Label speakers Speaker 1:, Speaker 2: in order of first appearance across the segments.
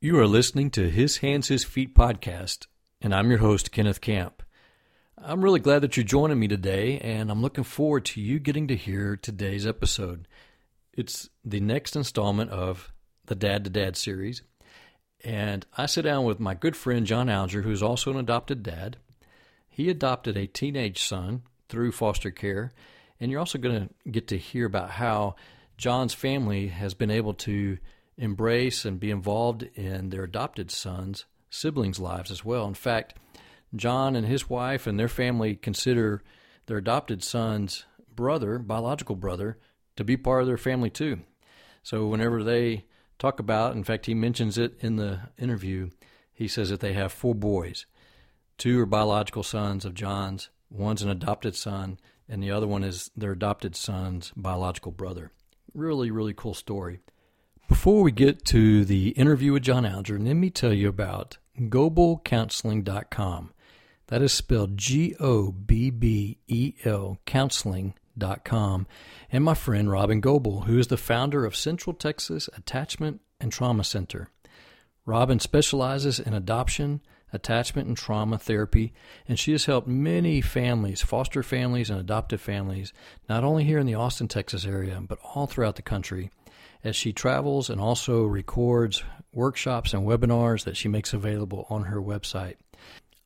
Speaker 1: You are listening to His Hands, His Feet podcast, and I'm your host, Kenneth Camp. I'm really glad that you're joining me today, and I'm looking forward to you getting to hear today's episode. It's the next installment of the Dad to Dad series, and I sit down with my good friend John Alger, who's also an adopted dad. He adopted a teenage son through foster care, and you're also going to get to hear about how John's family has been able to embrace and be involved in their adopted sons' siblings' lives as well. In fact, John and his wife and their family consider their adopted son's brother, biological brother, to be part of their family too. So whenever they talk about, in fact, he mentions it in the interview, he says that they have four boys. Two are biological sons of John's, one's an adopted son, and the other one is their adopted son's biological brother. Really, really cool story. Before we get to the interview with John Alger, let me tell you about GobbelCounseling.com. That is spelled G O B B E L counseling.com. And my friend Robin Gobbel, who is the founder of Central Texas Attachment and Trauma Center. Robin specializes in adoption, attachment, and trauma therapy, and she has helped many families, foster families, and adoptive families, not only here in the Austin, Texas area, but all throughout the country as she travels and also records workshops and webinars that she makes available on her website.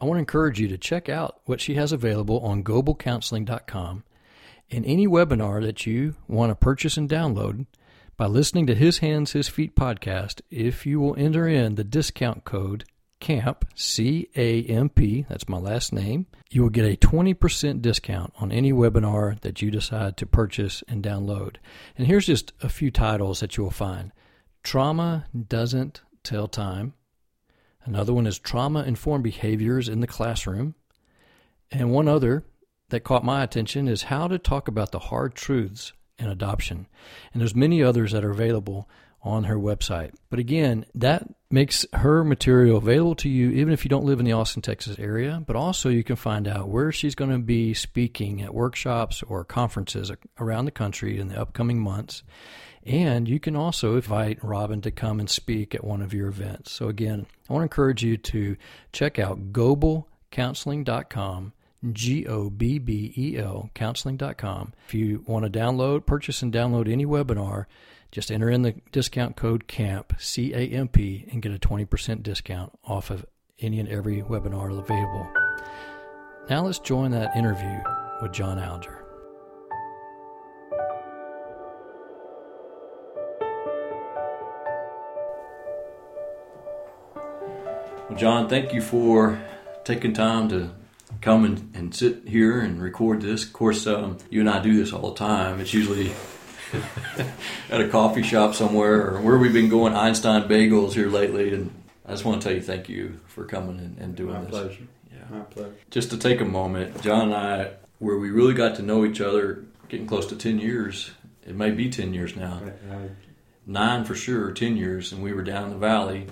Speaker 1: I want to encourage you to check out what she has available on gobbelcounseling.com and any webinar that you want to purchase and download by listening to His Hands, His Feet podcast. If you will enter in the discount code CAMP, C A M P, that's my last name, you will get a 20% discount on any webinar that you decide to purchase and download. And here's just a few titles that you will find Trauma Doesn't Tell Time. Another one is Trauma Informed Behaviors in the Classroom. And one other that caught my attention is How to Talk About the Hard Truths in Adoption. And there's many others that are available on her website. But again, that makes her material available to you even if you don't live in the Austin, Texas area, but also you can find out where she's going to be speaking at workshops or conferences around the country in the upcoming months. And you can also invite Robin to come and speak at one of your events. So again, I want to encourage you to check out GobbelCounseling.com G O B B E L counseling.com. If you want to download, purchase, and download any webinar, just enter in the discount code CAMP, C A M P, and get a 20% discount off of any and every webinar available. Now let's join that interview with John Alger. Well, John, thank you for taking time to come and, and sit here and record this. Of course, um, you and I do this all the time. It's usually at a coffee shop somewhere or where we've been going Einstein Bagels here lately. And I just want to tell you thank you for coming and, and doing this.
Speaker 2: My
Speaker 1: this.
Speaker 2: pleasure. Yeah. My pleasure.
Speaker 1: Just to take a moment, John and I, where we really got to know each other, getting close to 10 years. It may be 10 years now. Nine for sure, 10 years. And we were down in the valley.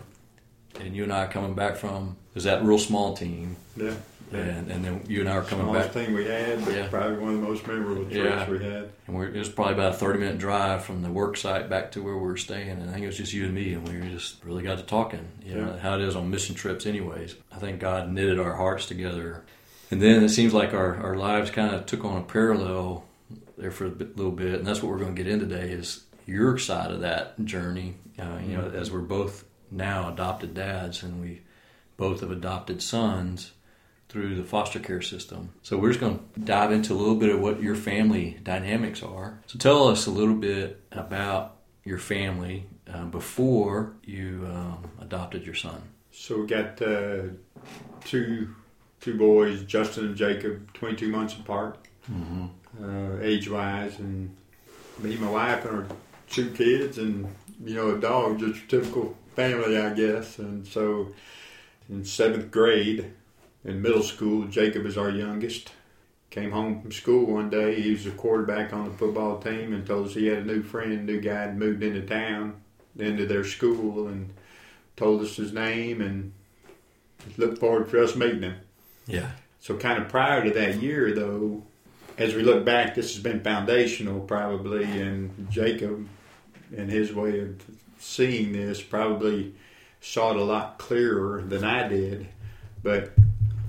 Speaker 1: And you and I coming back from, was that real small team.
Speaker 2: Yeah.
Speaker 1: And, and then you and I are coming
Speaker 2: Smallest
Speaker 1: back.
Speaker 2: thing we had, but
Speaker 1: Yeah.
Speaker 2: probably one of the most memorable trips
Speaker 1: Yeah.
Speaker 2: we had.
Speaker 1: And we're, it was probably about a 30 minute drive from the work site back to where we were staying. And I think it was just you and me, and we just really got to talking. You know, how it is on mission trips, anyways. I think God knitted our hearts together. And then it seems like our, our lives kind of took on a parallel there for a bit, little bit. And that's what we're going to get in today is your side of that journey. Uh, you know, as we're both now adopted dads and we both have adopted sons through the foster care system. So we're just going to dive into a little bit of what your family dynamics are. So tell us a little bit about your family uh, before you um, adopted your son.
Speaker 2: So we got uh, two two boys, Justin and Jacob, 22 months apart,
Speaker 1: Mm-hmm.
Speaker 2: uh, age wise, and me, my wife, and our two kids, and you know, a dog, just a typical family, I guess. And so, in seventh grade, in middle school, Jacob is our youngest. Came home from school one day. He was a quarterback on the football team, and told us he had a new friend, new guy had moved into town, into their school, and told us his name and looked forward for us meeting him.
Speaker 1: Yeah.
Speaker 2: So, kind of prior to that year, though, as we look back, this has been foundational probably, and Jacob and his way of seeing this probably saw it a lot clearer than I did. But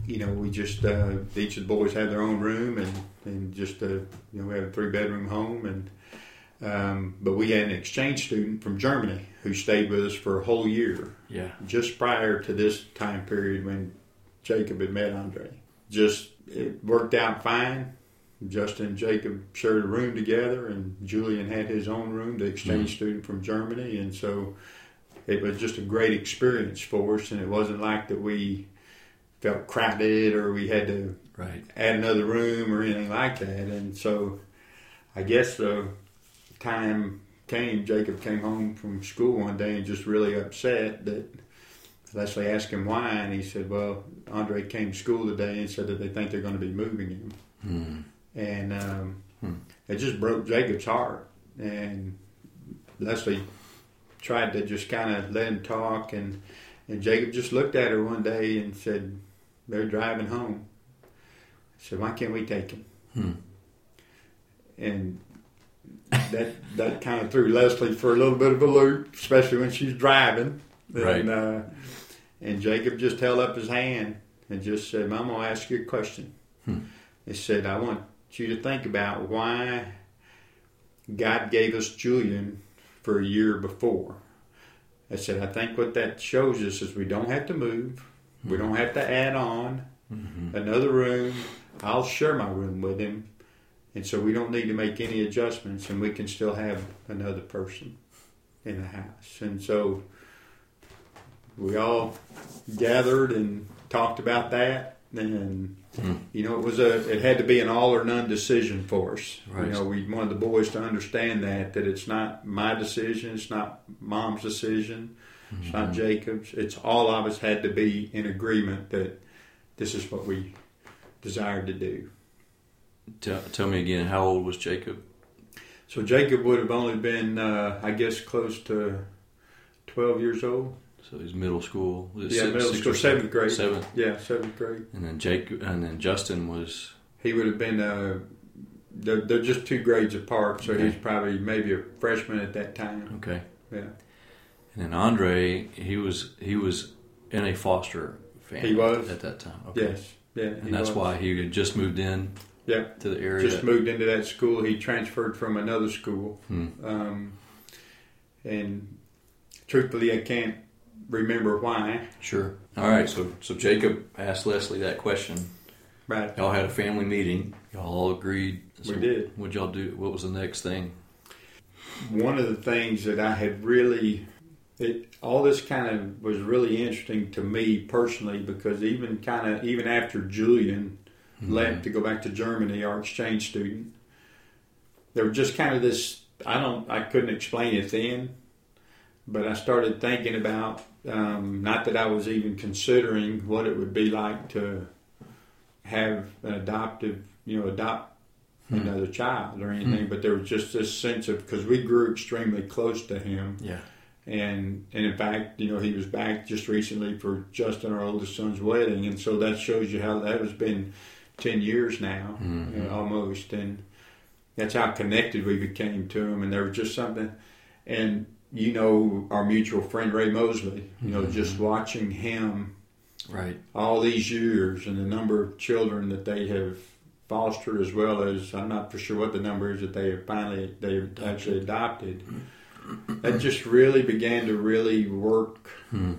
Speaker 2: you know, we just uh, each of the boys had their own room, and and just uh, you know we had a three bedroom home, and um, but we had an exchange student from Germany who stayed with us for a whole year.
Speaker 1: Yeah.
Speaker 2: Just prior to this time period when Jacob had met Andre, just it worked out fine. Justin and Jacob shared a room together, and Julian had his own room, the exchange mm-hmm. student from Germany, and so it was just a great experience for us. And it wasn't like that we felt crowded or we had to
Speaker 1: right.
Speaker 2: add another room or anything like that. And so, I guess the time came, Jacob came home from school one day and just really upset that Leslie asked him why, and he said, "Well, Andre came to school today and said that they think they're going to be moving him."
Speaker 1: Hmm.
Speaker 2: And um, hmm. it just broke Jacob's heart. And Leslie tried to just kind of let him talk, and and Jacob just looked at her one day and said, "They're driving home." I said, "Why can't we take him?"
Speaker 1: Hmm.
Speaker 2: And that that kind of threw Leslie for a little bit of a loop, especially when she's driving.
Speaker 1: Right.
Speaker 2: And, uh, and Jacob just held up his hand and just said, "Mom, I'll ask you a question."
Speaker 1: Hmm.
Speaker 2: He said, "I want you to think about why God gave us Julian for a year before." I said, "I think what that shows us is we don't have to move, we don't have to add on
Speaker 1: mm-hmm.
Speaker 2: another room. I'll share my room with him." And so we don't need to make any adjustments, and we can still have another person in the house. And so we all gathered and talked about that, and
Speaker 1: mm.
Speaker 2: you know it was a it had to be an all or none decision for us.
Speaker 1: Right.
Speaker 2: You know, we wanted the boys to understand that that it's not my decision, it's not mom's decision, mm-hmm. it's not. Jacob's. It's all of us had to be in agreement that this is what we desired to do.
Speaker 1: Tell, tell me again, how old was Jacob?
Speaker 2: So Jacob would have only been, uh, I guess, close to twelve years old.
Speaker 1: So he's middle school.
Speaker 2: Was yeah, middle school, seventh grade.
Speaker 1: Seventh.
Speaker 2: Yeah, seventh grade.
Speaker 1: And then Jacob, and then Justin was.
Speaker 2: He would have been. Uh, they're, they're just two grades apart, so
Speaker 1: okay.
Speaker 2: he's probably maybe a freshman at that time.
Speaker 1: Okay.
Speaker 2: Yeah.
Speaker 1: And then Andre, he was he was in a foster family.
Speaker 2: He was
Speaker 1: at that time. Okay.
Speaker 2: Yes. Yeah.
Speaker 1: And that's
Speaker 2: was.
Speaker 1: why he had just moved in.
Speaker 2: Yeah.
Speaker 1: To the area.
Speaker 2: Just moved into that school. He transferred from another school.
Speaker 1: Hmm.
Speaker 2: Um, and truthfully, I can't remember why.
Speaker 1: Sure. All right. So so Jacob asked Leslie that question.
Speaker 2: Right.
Speaker 1: Y'all had a family meeting. Y'all all agreed.
Speaker 2: So we did.
Speaker 1: What'd y'all do? What was the next thing?
Speaker 2: One of the things that I had really, it all this kind of was really interesting to me personally because even kind of even after Julian mm-hmm. left to go back to Germany, our exchange student, there was just kind of this. I don't. I couldn't explain it then, but I started thinking about um, not that I was even considering what it would be like to have an adoptive, you know, adopt hmm. another child or anything, hmm. but there was just this sense of because we grew extremely close to him.
Speaker 1: Yeah.
Speaker 2: And and in fact, you know, he was back just recently for Justin, our oldest son's wedding, and so that shows you how that has been ten years now,
Speaker 1: mm-hmm.
Speaker 2: you know, almost, and that's how connected we became to him. And there was just something, and you know our mutual friend Ray Mosley. You know, mm-hmm. just watching him,
Speaker 1: right,
Speaker 2: all these years and the number of children that they have fostered, as well as I'm not for sure what the number is that they have finally they have actually adopted. That just really began to really work
Speaker 1: hmm.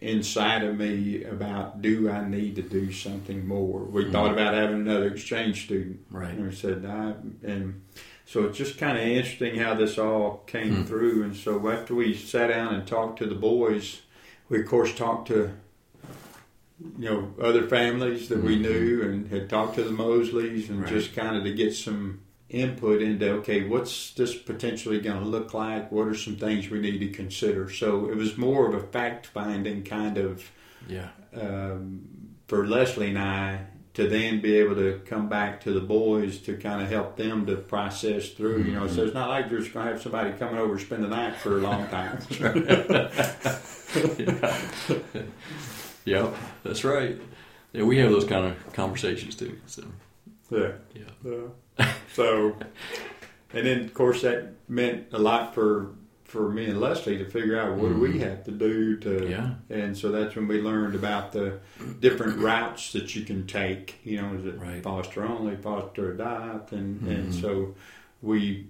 Speaker 2: inside of me about do I need to do something more. We
Speaker 1: hmm.
Speaker 2: thought about having another exchange student,
Speaker 1: right?
Speaker 2: And we said I and so it's just kind of interesting how this all came hmm. through. And so after we sat down and talked to the boys, we of course talked to you know other families that mm-hmm. we knew and had talked to the Mosleys and
Speaker 1: right.
Speaker 2: just kind of to get some input into okay what's this potentially going to look like what are some things we need to consider so it was more of a fact finding kind of
Speaker 1: yeah
Speaker 2: um, for leslie and i to then be able to come back to the boys to kind of help them to process through. Mm-hmm. You know, so it's not like you're just going to have somebody coming over to spend the night for a long time.
Speaker 1: yeah. yep, that's right. Yeah, we have those kind of conversations too. So
Speaker 2: yeah,
Speaker 1: yeah.
Speaker 2: Uh, so, and then of course that meant a lot for for me and Leslie to figure out what do we have to do to.
Speaker 1: Mm-hmm. Yeah.
Speaker 2: And so that's when we learned about the different routes that you can take. You know, is it
Speaker 1: Right.
Speaker 2: foster only, foster adopt, and and
Speaker 1: Mhm.
Speaker 2: so we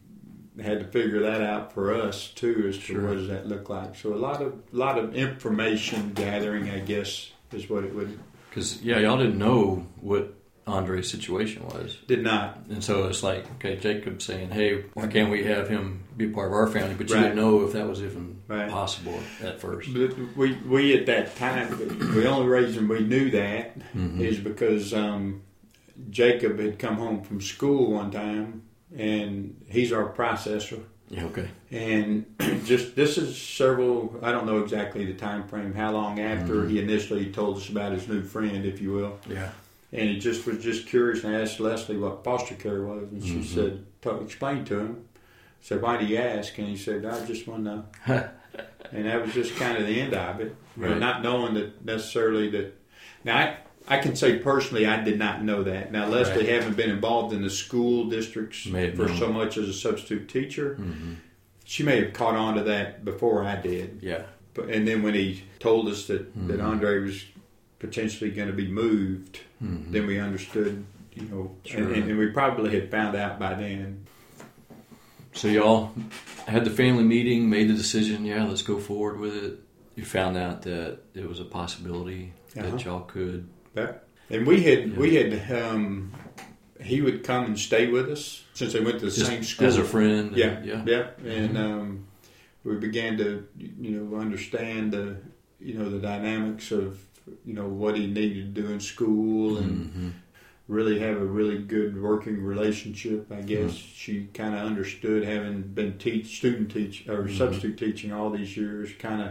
Speaker 2: had to figure that out for us too as to
Speaker 1: Sure.
Speaker 2: what does that look like. So a lot of a lot of information gathering, I guess, is what it would
Speaker 1: Because yeah, y'all didn't know what Andre's situation was,
Speaker 2: did not
Speaker 1: and so it's like, okay, Jacob saying, "Hey, why can't we have him be part of our family?" But you
Speaker 2: Right.
Speaker 1: didn't know if that was even
Speaker 2: Right.
Speaker 1: possible at first.
Speaker 2: But we we at that time the only reason we knew that is
Speaker 1: Mhm.
Speaker 2: because um, Jacob had come home from school one time and he's our processor
Speaker 1: Yeah, okay.
Speaker 2: and just this is several I don't know exactly the time frame how long after
Speaker 1: Mhm.
Speaker 2: he initially told us about his new friend if you will
Speaker 1: Yeah.
Speaker 2: And he just was just curious and I asked Leslie what foster care was and she
Speaker 1: Mhm.
Speaker 2: said "Tell- explain to him I said why do you ask and he said I just want to know and that was just kind of the end of it.
Speaker 1: Right.
Speaker 2: not knowing that necessarily that. Now, I, I can say personally, I did not know that. Now, Leslie,
Speaker 1: Right.
Speaker 2: having been involved in the school districts
Speaker 1: have
Speaker 2: for
Speaker 1: known.
Speaker 2: so much as a substitute teacher,
Speaker 1: hmm
Speaker 2: she may have caught on to that before I did.
Speaker 1: Yeah.
Speaker 2: But and then when he told us that that
Speaker 1: Mhm.
Speaker 2: Andre was potentially going to be moved,
Speaker 1: Mhm.
Speaker 2: then we understood. You know,
Speaker 1: Sure.
Speaker 2: and, and we probably had found out by then.
Speaker 1: So y'all had the family meeting, made the decision. Yeah, let's go forward with it. You found out that it was a possibility
Speaker 2: Uh-huh.
Speaker 1: that y'all could.
Speaker 2: And we had
Speaker 1: Yeah.
Speaker 2: we had um, he would come and stay with us since they went to the
Speaker 1: Just
Speaker 2: same school
Speaker 1: as a friend. and-
Speaker 2: Yeah,
Speaker 1: yeah.
Speaker 2: yeah, and um, we began to you know understand the you know the dynamics of you know what he needed to do in school and
Speaker 1: Mhm.
Speaker 2: really have a really good working relationship. I guess
Speaker 1: Mm-hmm.
Speaker 2: she kind of understood having been teach student teach or
Speaker 1: Mhm.
Speaker 2: substitute teaching all these years, kind of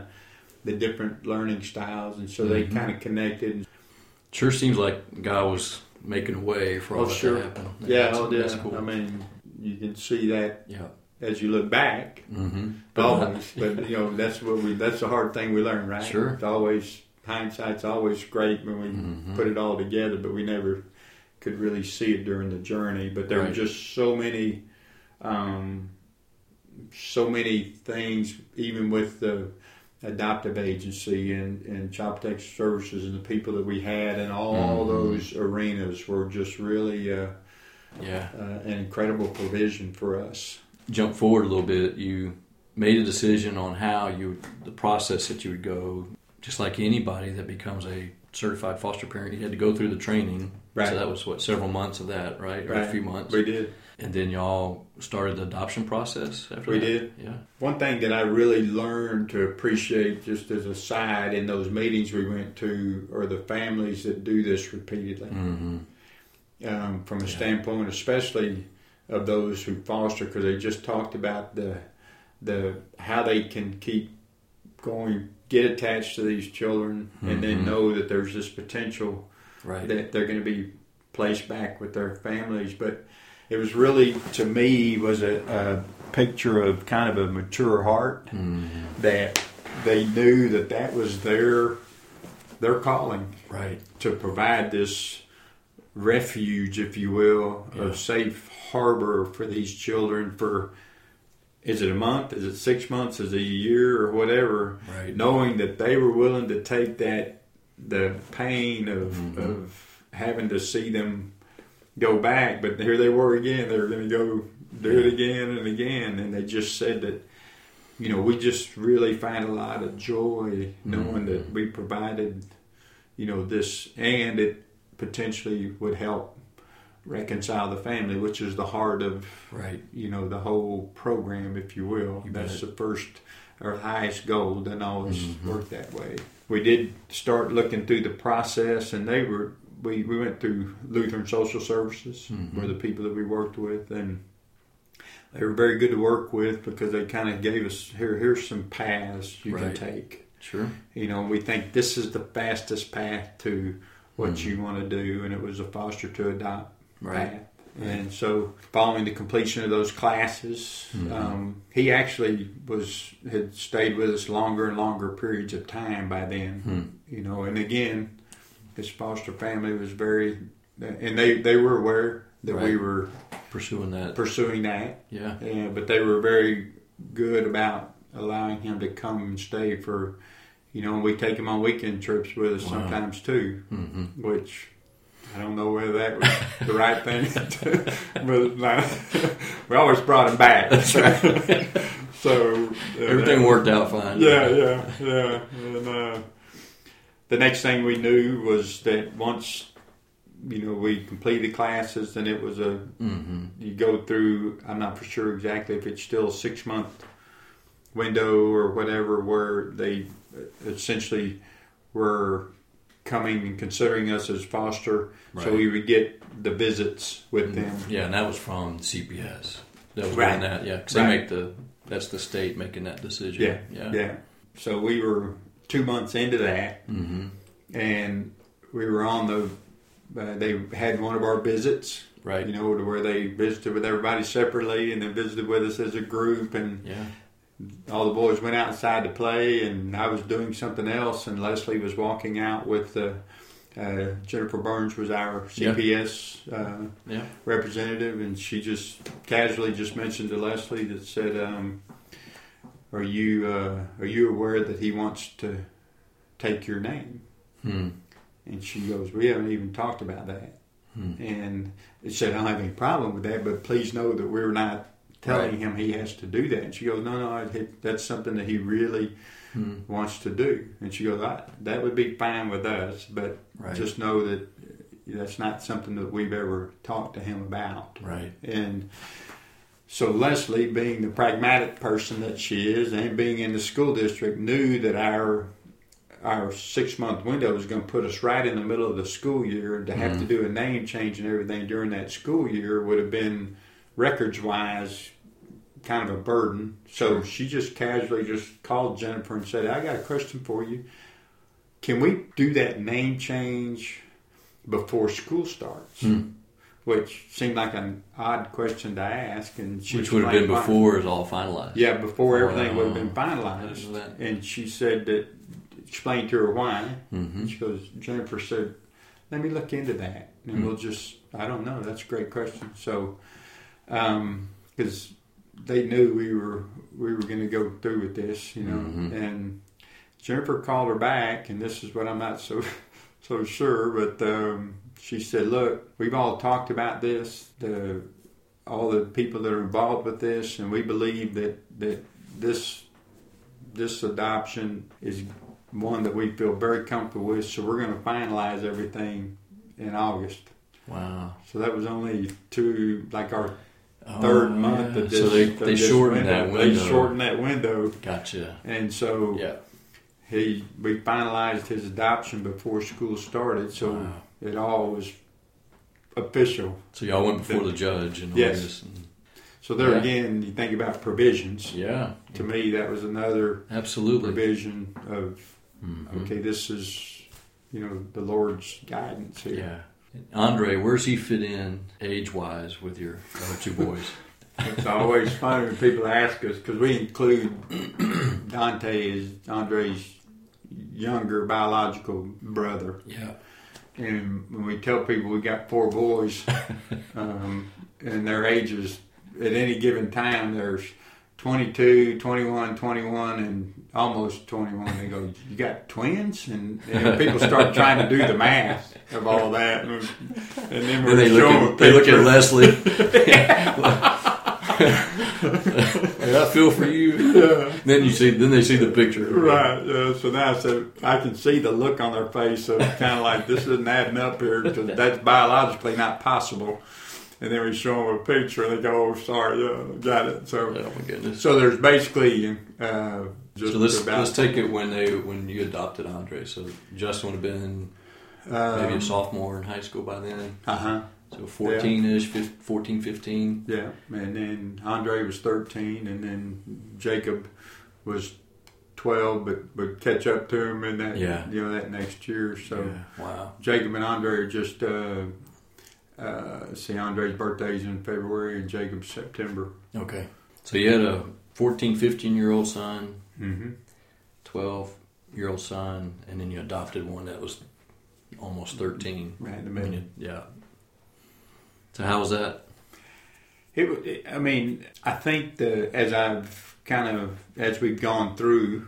Speaker 2: the different learning styles, and so they
Speaker 1: Mhm.
Speaker 2: kind of connected.
Speaker 1: Sure seems like God was making a way for all
Speaker 2: Oh,
Speaker 1: that
Speaker 2: sure.
Speaker 1: to happen.
Speaker 2: Yeah, oh, yeah.
Speaker 1: cool.
Speaker 2: I mean, you can see that
Speaker 1: yeah.
Speaker 2: as you look back.
Speaker 1: Mm-hmm.
Speaker 2: Always, but you know that's what we. That's the hard thing we learn, right?
Speaker 1: Sure.
Speaker 2: It's always hindsight's always great when we
Speaker 1: Mhm.
Speaker 2: put it all together, but we never could really see it during the journey. But there were just so many, um, so many things, even with the adoptive agency and, and child protection services and the people that we had and all
Speaker 1: Mhm.
Speaker 2: those arenas were just really uh,
Speaker 1: yeah.
Speaker 2: uh, an incredible provision for us.
Speaker 1: Jump forward a little bit. You made a decision on how you, the process that you would go. Just like anybody that becomes a certified foster parent, you had to go through the training.
Speaker 2: Right.
Speaker 1: So that was what several months of that, right? Or a few months.
Speaker 2: We did.
Speaker 1: And then y'all started the adoption process after
Speaker 2: We
Speaker 1: that?
Speaker 2: did.
Speaker 1: Yeah.
Speaker 2: One thing that I really learned to appreciate, just as a side, in those meetings we went to, are the families that do this repeatedly.
Speaker 1: Mm-hmm.
Speaker 2: Um, from a
Speaker 1: Yeah.
Speaker 2: standpoint, especially of those who foster, because they just talked about the the how they can keep going, get attached to these children, and then
Speaker 1: Mhm.
Speaker 2: know that there's this potential
Speaker 1: Right.
Speaker 2: that they're going to be placed back with their families. But it was really, to me, was a, a picture of kind of a mature heart
Speaker 1: Mhm.
Speaker 2: that they knew that that was their their calling
Speaker 1: Right.
Speaker 2: to provide this refuge, if you will,
Speaker 1: Yeah.
Speaker 2: of safe harbor for these children for. Is it a month? Is it six months? Is it a year or whatever?
Speaker 1: Right.
Speaker 2: knowing that they were willing to take that the pain of
Speaker 1: Mhm.
Speaker 2: of having to see them go back, but here they were again. They were going to go do it again and again, and they just said that. You know, we just really find a lot of joy knowing that
Speaker 1: Mhm.
Speaker 2: we provided, you know, this, and it potentially would help reconcile the family, which is the heart of
Speaker 1: Right.
Speaker 2: you know the whole program, if you will.
Speaker 1: You
Speaker 2: That's
Speaker 1: bet.
Speaker 2: the first or highest goal. Doesn't always
Speaker 1: Mhm.
Speaker 2: work that way. We did start looking through the process, and they were we, we went through Lutheran Social Services,
Speaker 1: Mhm.
Speaker 2: were the people that we worked with, and they were very good to work with because they kind of gave us here here's some paths you
Speaker 1: Right.
Speaker 2: can take.
Speaker 1: Sure.
Speaker 2: You know, we think this is the fastest path to what
Speaker 1: Mhm.
Speaker 2: you want to do, and it was a foster to adopt
Speaker 1: Right.
Speaker 2: And so, following the completion of those classes,
Speaker 1: Mhm.
Speaker 2: um, he actually was had stayed with us longer and longer periods of time by then.
Speaker 1: Hmm.
Speaker 2: You know, and again, his foster family was very, and they they were aware that we were
Speaker 1: Pursuing that.
Speaker 2: pursuing that,
Speaker 1: Yeah.
Speaker 2: yeah, but they were very good about allowing him to come and stay for, you know, we take him on weekend trips with us
Speaker 1: Wow.
Speaker 2: sometimes too,
Speaker 1: Mm-hmm.
Speaker 2: which I don't know whether that was the right thing, but we always brought him back.
Speaker 1: That's right.
Speaker 2: so uh,
Speaker 1: Everything worked out fine.
Speaker 2: Yeah, yeah, yeah. And uh, the next thing we knew was that once you know we completed classes, then it was a
Speaker 1: Mm-hmm.
Speaker 2: you go through. I'm not for sure exactly if it's still a six month window or whatever, where they essentially were coming and considering us as foster, so we would get the visits with them.
Speaker 1: Yeah, and that was from CPS. That was
Speaker 2: Right.
Speaker 1: that. Yeah, because
Speaker 2: Right.
Speaker 1: they make the that's the state making that decision.
Speaker 2: Yeah,
Speaker 1: yeah.
Speaker 2: yeah. So we were two months into that,
Speaker 1: Mm-hmm.
Speaker 2: and we were on the. Uh, they had one of our visits,
Speaker 1: Right.
Speaker 2: you know, to where they visited with everybody separately, and then visited with us as a group, and
Speaker 1: Yeah.
Speaker 2: All the boys went outside to play, and I was doing something else, and Leslie was walking out with uh, uh, Jennifer Burns was our
Speaker 1: Yeah.
Speaker 2: CPS uh,
Speaker 1: Yeah.
Speaker 2: representative, and she just casually just mentioned to Leslie that said, um, "Are you uh, are you aware that he wants to take your name?"
Speaker 1: Hmm.
Speaker 2: And she goes, "We haven't even talked about that."
Speaker 1: Hmm.
Speaker 2: And it said, "I don't have any problem with that, but please know that we're not." Telling
Speaker 1: Right.
Speaker 2: him he has to do that, and she goes, "No, no, that's something that he really
Speaker 1: Hmm.
Speaker 2: wants to do." And she goes, "That would be fine with us, but
Speaker 1: Right.
Speaker 2: just know that that's not something that we've ever talked to him about."
Speaker 1: right.
Speaker 2: And so Leslie, being the pragmatic person that she is, and being in the school district, knew that our our six month window was going to put us right in the middle of the school year, and to have to
Speaker 1: Mhm.
Speaker 2: do a name change and everything during that school year would have been records wise kind of a burden. So
Speaker 1: Sure.
Speaker 2: she just casually just called Jennifer and said, "I got a question for you. Can we do that name change before school starts?"
Speaker 1: Hmm.
Speaker 2: which seemed like an odd question to ask, and she
Speaker 1: Which would have been before it was all finalized.
Speaker 2: Yeah, before everything would have been
Speaker 1: Wow. I didn't
Speaker 2: finalized, and she said that explained to her why.
Speaker 1: Mm-hmm.
Speaker 2: She goes, Jennifer said, "Let me look into that, and
Speaker 1: Hmm.
Speaker 2: we'll just I don't know. That's a great question." So, because they knew we were we were going to go through with this, you know,
Speaker 1: Mhm.
Speaker 2: and Jennifer called her back, and this is what I'm not so so sure, but um, she said, "Look, we've all talked about this, the all the people that are involved with this, and we believe that that this this adoption is one that we feel very comfortable with. So we're going to finalize everything in August.
Speaker 1: Wow.
Speaker 2: So that was only two, like our third
Speaker 1: Oh,
Speaker 2: month
Speaker 1: yeah.
Speaker 2: of this.
Speaker 1: So they, they shortened that window.
Speaker 2: They shortened that window,
Speaker 1: Gotcha.
Speaker 2: and so
Speaker 1: Yeah.
Speaker 2: he we finalized his adoption before school started. So
Speaker 1: Wow.
Speaker 2: it all was official.
Speaker 1: So y'all went before the judge and all
Speaker 2: Yes.
Speaker 1: this. And,
Speaker 2: So there
Speaker 1: Yeah.
Speaker 2: again, you think about provisions.
Speaker 1: yeah.
Speaker 2: To me, that was another
Speaker 1: Absolutely.
Speaker 2: provision of
Speaker 1: Mhm.
Speaker 2: okay, this is you know the Lord's guidance here.
Speaker 1: Yeah. Andre, where's he fit in age wise with your other two boys?
Speaker 2: It's always funny when people ask us because we include Dante as Andre's younger biological brother,
Speaker 1: yeah.
Speaker 2: and when we tell people we got four boys, um, and their ages at any given time, there's 22, 21, 21, and almost 21. They go, "You got twins?" And, and people start trying to do the math of all that, and, and then we
Speaker 1: Then they look at they look at Leslie. yeah, I feel for you.
Speaker 2: Yeah.
Speaker 1: Then you see, then they see the picture.
Speaker 2: Right. Uh, so now, so I can see the look on their face of kind of like this isn't adding up here because that's biologically not possible. And then we show them a picture and they go, "Oh, sorry, yeah, got it." So,
Speaker 1: Oh my goodness.
Speaker 2: so there's basically uh, just
Speaker 1: So let's let's take it when they when you adopted Andre. So Justin would have been
Speaker 2: um,
Speaker 1: maybe a sophomore in high school by then.
Speaker 2: Uh huh.
Speaker 1: So 14 ish, 14, 15.
Speaker 2: Yeah, and then Andre was 13, and then Jacob was 12, but would catch up to him in that
Speaker 1: Yeah.
Speaker 2: you know that next year. So.
Speaker 1: Yeah. Wow.
Speaker 2: Jacob and Andre are just uh, uh, see Andre's birthday's in February and Jacob's September.
Speaker 1: Okay. So you had a 14, 15 year old son,
Speaker 2: Mm-hmm.
Speaker 1: 12 year old son, and then you adopted one that was almost 13.
Speaker 2: Right in the middle.
Speaker 1: mean, it- yeah. So how was that?
Speaker 2: It, I mean, I think the as I've kind of as we've gone through,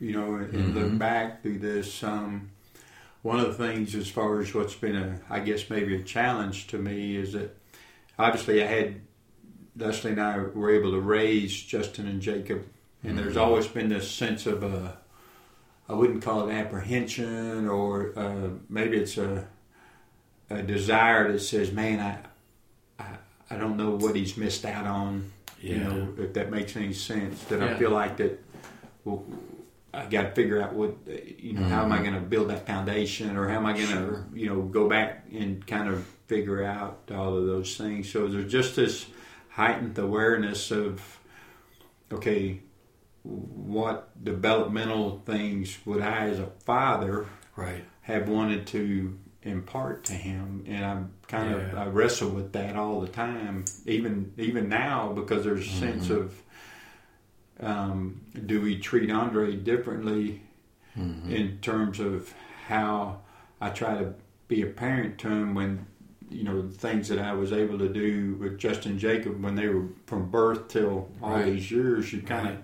Speaker 2: you know, and, and look back through this, um, one of the things as far as what's been a, I guess maybe a challenge to me is that obviously I had Leslie and I were able to raise Justin and Jacob, and there's
Speaker 1: Mhm.
Speaker 2: always been this sense of uh, I wouldn't call it apprehension or uh, maybe it's a a desire that says, man, I, I I don't know what he's missed out on. You know, if that makes any sense. That
Speaker 1: Yeah.
Speaker 2: I feel like that. Well, I got to figure out what you know. How am I
Speaker 1: Mhm.
Speaker 2: going to build that foundation, or how am I going to you know go back and kind of figure out all of those things. So there's just this heightened awareness of okay, what developmental things would I, as a father,
Speaker 1: Right.
Speaker 2: have wanted to impart to him and I'm kind of I wrestle with that all the time even even now because there's a sense
Speaker 1: Mhm.
Speaker 2: of um, do we treat Andre differently
Speaker 1: Mhm.
Speaker 2: in terms of how I try to be a parent to him when you know the things that I was able to do with Justin Jacob when they were from birth till all
Speaker 1: Right.
Speaker 2: these years you kind
Speaker 1: Right.
Speaker 2: of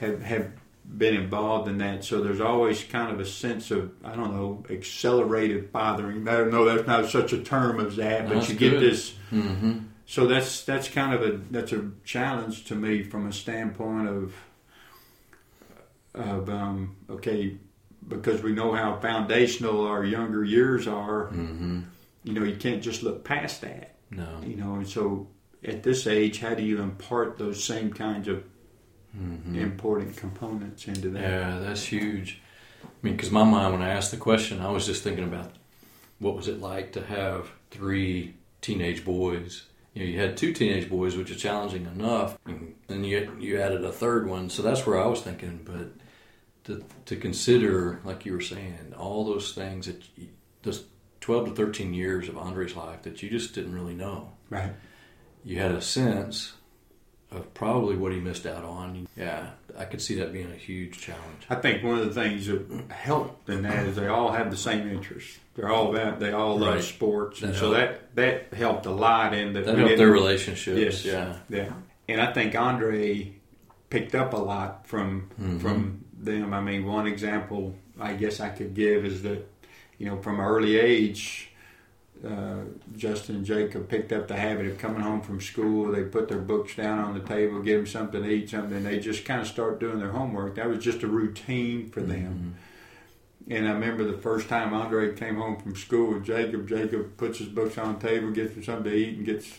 Speaker 2: have have been involved in that so there's always kind of a sense of I don't know accelerated fathering I don't know that's not such a term as that but
Speaker 1: That's
Speaker 2: you get
Speaker 1: good.
Speaker 2: this
Speaker 1: Mhm.
Speaker 2: So that's that's kind of a that's a challenge to me from a standpoint of of um, okay because we know how foundational our younger years are.
Speaker 1: Mhm.
Speaker 2: You know, you can't just look past that.
Speaker 1: No.
Speaker 2: You know, and so at this age, how do you impart those same kinds of
Speaker 1: Mhm.
Speaker 2: important components into that?
Speaker 1: Yeah, that's huge. I mean, because my mind, when I asked the question, I was just thinking about what was it like to have three teenage boys. You know, you had two teenage boys, which is challenging enough, and then you you added a third one. So that's where I was thinking. But to to consider, like you were saying, all those things that you, those twelve to thirteen years of Andre's life that you just didn't really know.
Speaker 2: Right.
Speaker 1: You had a sense of probably what he missed out on. Yeah, I could see that being a huge challenge.
Speaker 2: I think one of the things that helped in that is they all have the same interests. They're all about they all love
Speaker 1: Right.
Speaker 2: sports, and
Speaker 1: That
Speaker 2: so that that helped a lot in that.
Speaker 1: That helped their relationships.
Speaker 2: Yes.
Speaker 1: Yeah.
Speaker 2: Yeah, and I think Andre picked up a lot from
Speaker 1: Mhm.
Speaker 2: from them. I mean, one example I guess I could give is that you know from an early age, uh, Justin and Jacob picked up the habit of coming home from school. They put their books down on the table, give them something to eat, something, and they just kind of start doing their homework. That was just a routine for them. And I remember the first time Andre came home from school with Jacob. Jacob puts his books on the table, gets him something to eat, and gets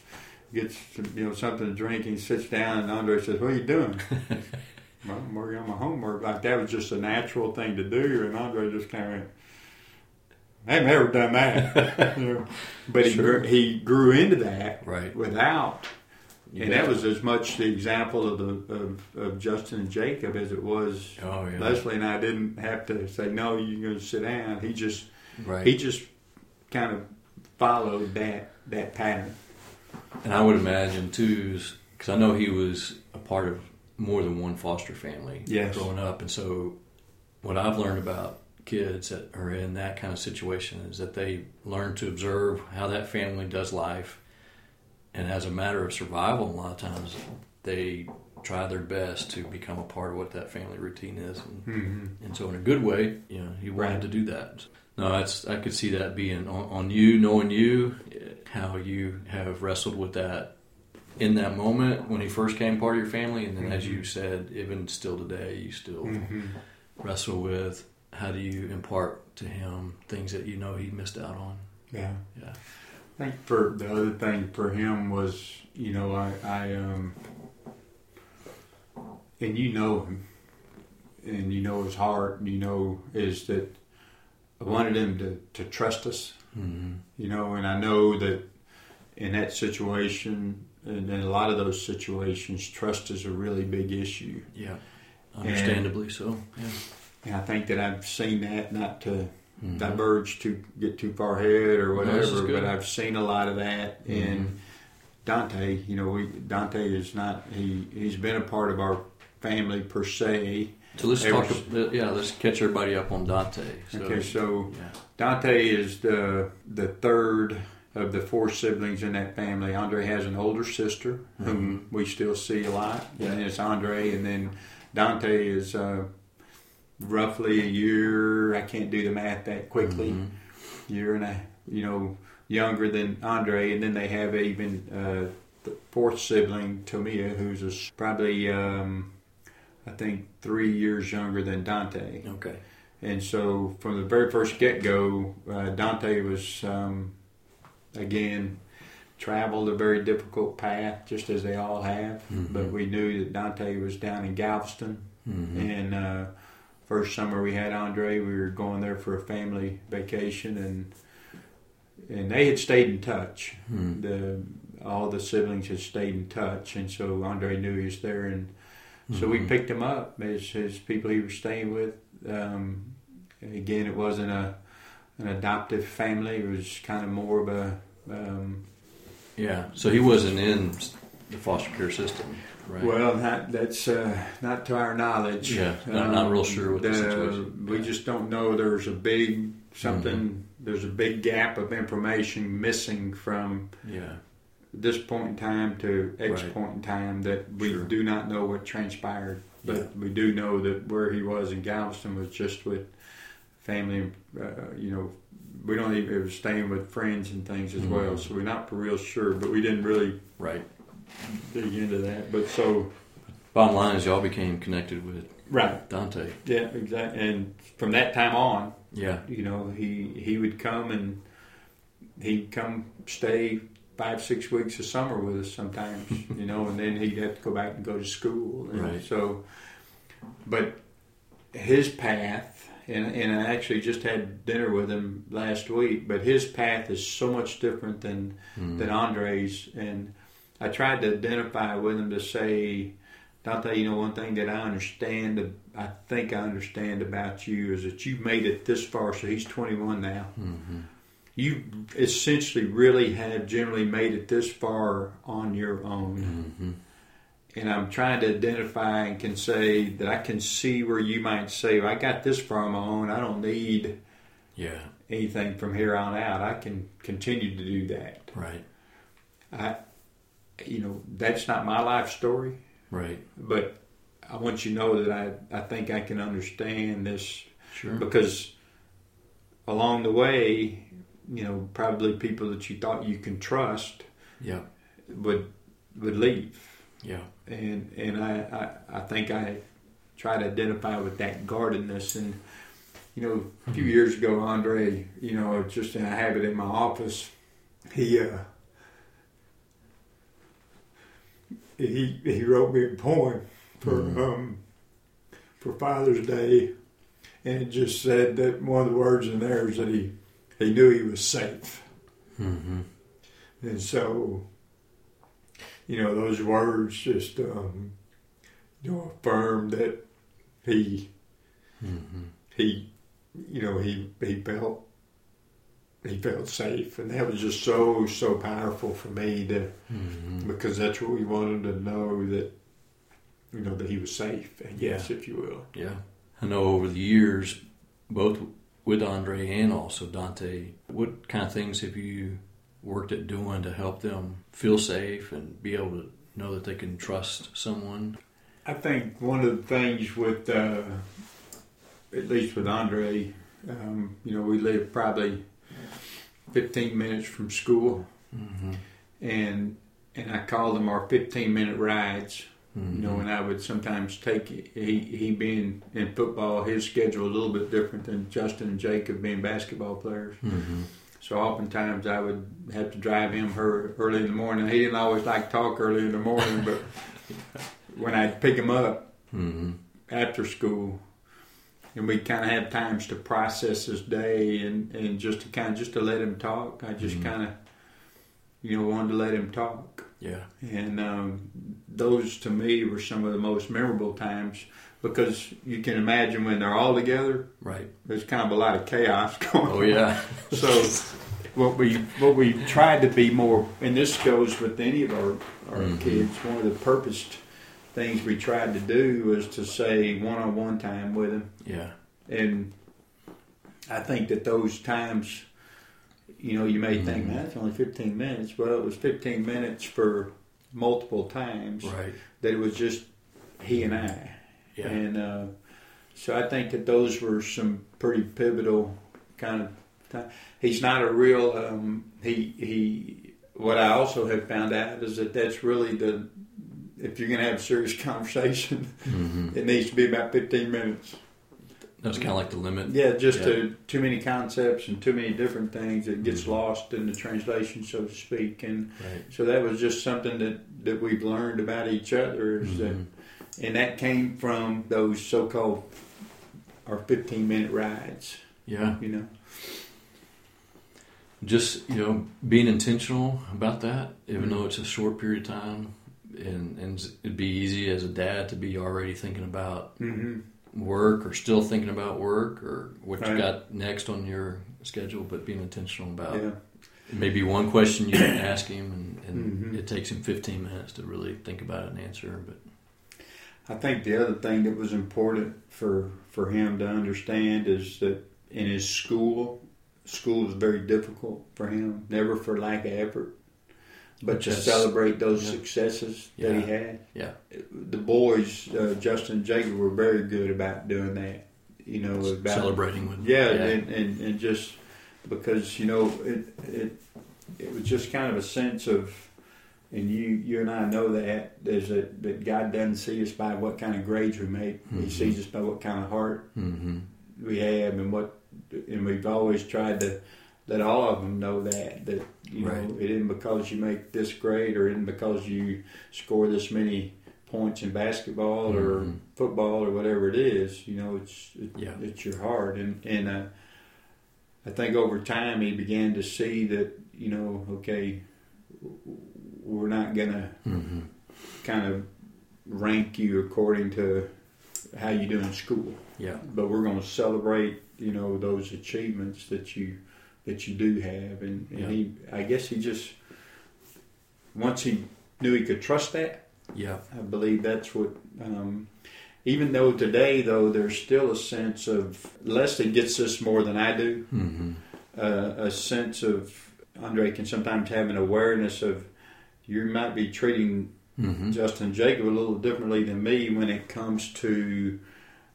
Speaker 2: gets you know something to drink. And he sits down, and Andre says, "What are you doing?" well, I'm working on my homework. Like that was just a natural thing to do, and Andre just kind of. I have never done that, but he
Speaker 1: Sure.
Speaker 2: grew, he grew into that
Speaker 1: Right.
Speaker 2: without,
Speaker 1: You
Speaker 2: and that was as much the example of the of, of Justin and Jacob as it was
Speaker 1: Oh yeah.
Speaker 2: Leslie and I didn't have to say no. You're going to sit down. He just
Speaker 1: right.
Speaker 2: he just kind of followed that that pattern.
Speaker 1: and I would imagine too, because I know he was a part of more than one foster family
Speaker 2: Yes.
Speaker 1: growing up, and so what I've learned about kids that are in that kind of situation is that they learn to observe how that family does life, and as a matter of survival, a lot of times they try their best to become a part of what that family routine is, and
Speaker 2: Mm-hmm.
Speaker 1: And so, in a good way, you know, he wanted
Speaker 2: Right.
Speaker 1: to do that. No, that's I could see that being on, on you, knowing you, how you have wrestled with that in that moment when he first came part of your family, and then as you said, even still today, you still
Speaker 2: Mm-hmm.
Speaker 1: wrestle with how do you impart to him things that you know he missed out on.
Speaker 2: Yeah.
Speaker 1: Yeah.
Speaker 2: I think for the other thing for him was, you know, I, I um, and you know him, and you know his heart, and you know is that I wanted him to, to trust us,
Speaker 1: Mm-hmm.
Speaker 2: you know, and I know that in that situation, and in a lot of those situations, trust is a really big issue.
Speaker 1: Yeah, understandably so. Yeah.
Speaker 2: And I think that I've seen that not to
Speaker 1: Mhm.
Speaker 2: diverge to get too far ahead or
Speaker 1: No,
Speaker 2: whatever,
Speaker 1: good.
Speaker 2: but I've seen a lot of that
Speaker 1: Mhm.
Speaker 2: in Dante. You know, we, Dante is not he he's been a part of our family per se.
Speaker 1: So let's
Speaker 2: Ever-
Speaker 1: talk. Yeah, let's catch everybody up on Dante. So,
Speaker 2: okay, so
Speaker 1: yeah.
Speaker 2: Dante is the the third of the four siblings in that family, Andre has an older sister whom
Speaker 1: Mm-hmm.
Speaker 2: we still see a lot, and it's Andre, and then Dante is uh, roughly a year. I can't do the math that quickly.
Speaker 1: Mhm.
Speaker 2: Year and a you know younger than Andre, and then they have even uh, the fourth sibling, Tomia, who's a probably um, I think three years younger than Dante.
Speaker 1: Okay.
Speaker 2: And so from the very first get go, uh, Dante was, um, again, traveled a very difficult path, just as they all have.
Speaker 1: Mhm.
Speaker 2: But we knew that Dante was down in Galveston.
Speaker 1: Mhm.
Speaker 2: And uh, first summer we had Andre, we were going there for a family vacation, and and they had stayed in touch.
Speaker 1: Mhm.
Speaker 2: The all the siblings had stayed in touch, and so Andre knew he was there, and so we
Speaker 1: Mhm.
Speaker 2: picked him up as, as people he was staying with. Um, again, it wasn't a an adoptive family; it was kind of more of a um,
Speaker 1: Yeah. So he wasn't in the foster care system, right?
Speaker 2: well, not that's uh, not to our knowledge.
Speaker 1: Yeah, not- not real sure what the situation-
Speaker 2: We
Speaker 1: yeah.
Speaker 2: just don't know. There's a big something. There's a big gap of information missing from
Speaker 1: yeah.
Speaker 2: this point in time to X
Speaker 1: Right.
Speaker 2: point in time that we
Speaker 1: Sure.
Speaker 2: do not know what transpired. But
Speaker 1: Yeah.
Speaker 2: we do know that where he was in Galveston was just with family. Uh, you know, we don't even it was staying with friends and things as
Speaker 1: Mhm.
Speaker 2: well. So we're not for real sure. But we didn't really
Speaker 1: Right.
Speaker 2: Dig into that. But so
Speaker 1: Bottom line is y'all became connected with
Speaker 2: right,
Speaker 1: Dante.
Speaker 2: yeah, exactly. And from that time on,
Speaker 1: Yeah.
Speaker 2: you know, he he would come and he'd come stay five six weeks of summer with us sometimes, you know, and then he'd have to go back and go to school. And
Speaker 1: Right.
Speaker 2: So, but his path, and and I actually just had dinner with him last week, but his path is so much different than
Speaker 1: Mhm.
Speaker 2: than Andre's, and I tried to identify with him to say. Dante, you know, one thing that I understand, I think I understand about you is that you've made it this far. So he's 21 now.
Speaker 1: Mhm.
Speaker 2: You essentially really have generally made it this far on your own.
Speaker 1: Mhm.
Speaker 2: And I'm trying to identify and can say that I can see where you might say, well, I got this far on my own. I don't need
Speaker 1: Yeah.
Speaker 2: anything from here on out. I can continue to do that.
Speaker 1: Right.
Speaker 2: I, you know, that's not my life story.
Speaker 1: Right.
Speaker 2: but I want you to know that I, I think I can understand this
Speaker 1: Sure.
Speaker 2: because along the way, you know, probably people that you thought you can trust
Speaker 1: Yeah.
Speaker 2: would would leave,
Speaker 1: Yeah.
Speaker 2: and and I, I, I think I try to identify with that guardedness and. You know, a few years ago, Andre, you know, just in a habit in my office, he uh, he he wrote me a poem for
Speaker 1: Mhm.
Speaker 2: um, for Father's Day, and it just said that one of the words in there is that he he knew he was safe,
Speaker 1: Mm-hmm.
Speaker 2: and so you know those words just um, you know affirm that he
Speaker 1: Mm-hmm.
Speaker 2: he you know he he felt he felt safe, and that was just so so powerful for me to
Speaker 1: Mm-hmm.
Speaker 2: because that's what we wanted to know that you know that he was safe I guess if you will
Speaker 1: Yeah. I know over the years, both with Andre and also Dante, what kind of things have you worked at doing to help them feel safe and be able to know that they can trust someone?
Speaker 2: I think one of the things with uh, at least with Andre um, you know we live probably 15 minutes from school
Speaker 1: Mm-hmm.
Speaker 2: and and I call them our 15 minute rides
Speaker 1: Mm-hmm.
Speaker 2: you know and I would sometimes take he he being in football his schedule a little bit different than Justin and Jacob being basketball players
Speaker 1: Mm-hmm.
Speaker 2: So oftentimes I would have to drive him her early in the morning. He didn't always like talk early in the morning, but when I'd pick him up
Speaker 1: Mm-hmm.
Speaker 2: after school, and we kind of have times to process his day and, and just to kind of just to let him talk. I just
Speaker 1: Mhm.
Speaker 2: kind of, you know, wanted to let him talk,
Speaker 1: Yeah.
Speaker 2: and um, those to me were some of the most memorable times because you can imagine when they're all together,
Speaker 1: Right.
Speaker 2: there's kind of a lot of chaos going.
Speaker 1: Oh
Speaker 2: on.
Speaker 1: yeah.
Speaker 2: So what we what we tried to be more, and this goes with any of our our
Speaker 1: Mhm.
Speaker 2: kids. One of the purposed things we tried to do was to say one on one time with him.
Speaker 1: Yeah.
Speaker 2: and I think that those times, you know, you may think,
Speaker 1: Mhm.
Speaker 2: man, it's only 15 minutes. Well, it was 15 minutes for multiple times.
Speaker 1: Right.
Speaker 2: That it was just he and I.
Speaker 1: Yeah.
Speaker 2: And uh, so I think that those were some pretty pivotal kind of time. He's not a real. Um, he he. What I also have found out is that that's really the. If you're going to have a serious conversation,
Speaker 1: hmm
Speaker 2: it needs to be about 15 minutes.
Speaker 1: That's kind of like the limit.
Speaker 2: Yeah, just
Speaker 1: Yeah.
Speaker 2: To, too many concepts and too many different things. It gets
Speaker 1: Mhm.
Speaker 2: lost in the translation, so to speak. And
Speaker 1: Right.
Speaker 2: so that was just something that, that we've learned about each other is that
Speaker 1: Mhm.
Speaker 2: and that came from those so-called our 15 minute rides
Speaker 1: Yeah.
Speaker 2: you know
Speaker 1: Just you know, being intentional about that, even though it's a short period of time, and and it'd be easy as a dad to be already thinking about
Speaker 2: mm-hmm.
Speaker 1: work or still thinking about work or what you got next on your schedule, but being intentional about
Speaker 2: yeah
Speaker 1: maybe one question you didn't ask him, and, and
Speaker 2: Mhm.
Speaker 1: it takes him 15 minutes to really think about it and answer. But
Speaker 2: i think the other thing that was important for for him to understand is that in his school school is very difficult for him never for lack of effort but to celebrate those
Speaker 1: yeah.
Speaker 2: successes that he had
Speaker 1: yeah,
Speaker 2: the boys uh, justin and jacob were very good about doing that you know about
Speaker 1: celebrating with
Speaker 2: Yeah, And, and and just because you know it it it was just kind of a sense of, and you you and I know that there's a that God doesn't see us by what kind of grades we make. He
Speaker 1: Mhm.
Speaker 2: sees us by what kind of heart
Speaker 1: hmm
Speaker 2: we have, and what and we've always tried to let all of them know that that you
Speaker 1: Right.
Speaker 2: know it isn't because you make this grade or isn't because you score this many points in basketball or
Speaker 1: Mhm.
Speaker 2: football or whatever it is. You know, it's it,
Speaker 1: Yeah.
Speaker 2: it's your heart, and and uh, I think over time he began to see that you know, okay, we're not gonna
Speaker 1: hmm
Speaker 2: kind of rank you according to how you do in school,
Speaker 1: yeah,
Speaker 2: but we're going to celebrate you know those achievements that you that you do have, and, and
Speaker 1: Yeah.
Speaker 2: he I guess he just once he knew he could trust that.
Speaker 1: yeah,
Speaker 2: I believe that's what. Um, even though today, though, there's still a sense of Leslie gets this more than I do.
Speaker 1: hmm
Speaker 2: Uh, a sense of Andre can sometimes have an awareness of you might be treating
Speaker 1: hmm
Speaker 2: Justin Jacob a little differently than me when it comes to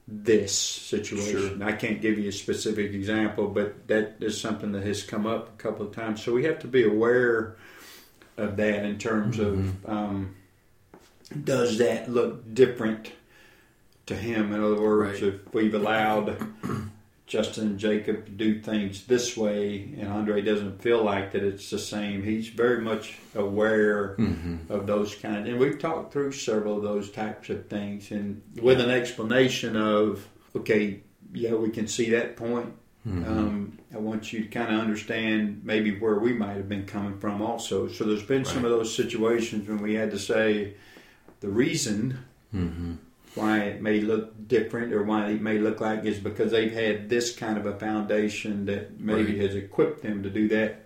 Speaker 2: this situation. I can't give you a specific example, but that is something that has come up a couple of times. So we have to be aware of that in terms of um, does that look different to him? In other words,
Speaker 1: Right.
Speaker 2: if we've allowed Justin and Jacob do things this way, and Andre doesn't feel like that it's the same, he's very much aware
Speaker 1: hmm
Speaker 2: of those kind and we've talked through several of those types of things and with an explanation of okay yeah we can see that point.
Speaker 1: Hmm
Speaker 2: um, i want you to kind of understand maybe where we might have been coming from also. So there's been some of those situations when we had to say the reason
Speaker 1: hmm
Speaker 2: why it may look different or why it may look like is because they've had this kind of a foundation that maybe
Speaker 1: Right.
Speaker 2: has equipped them to do that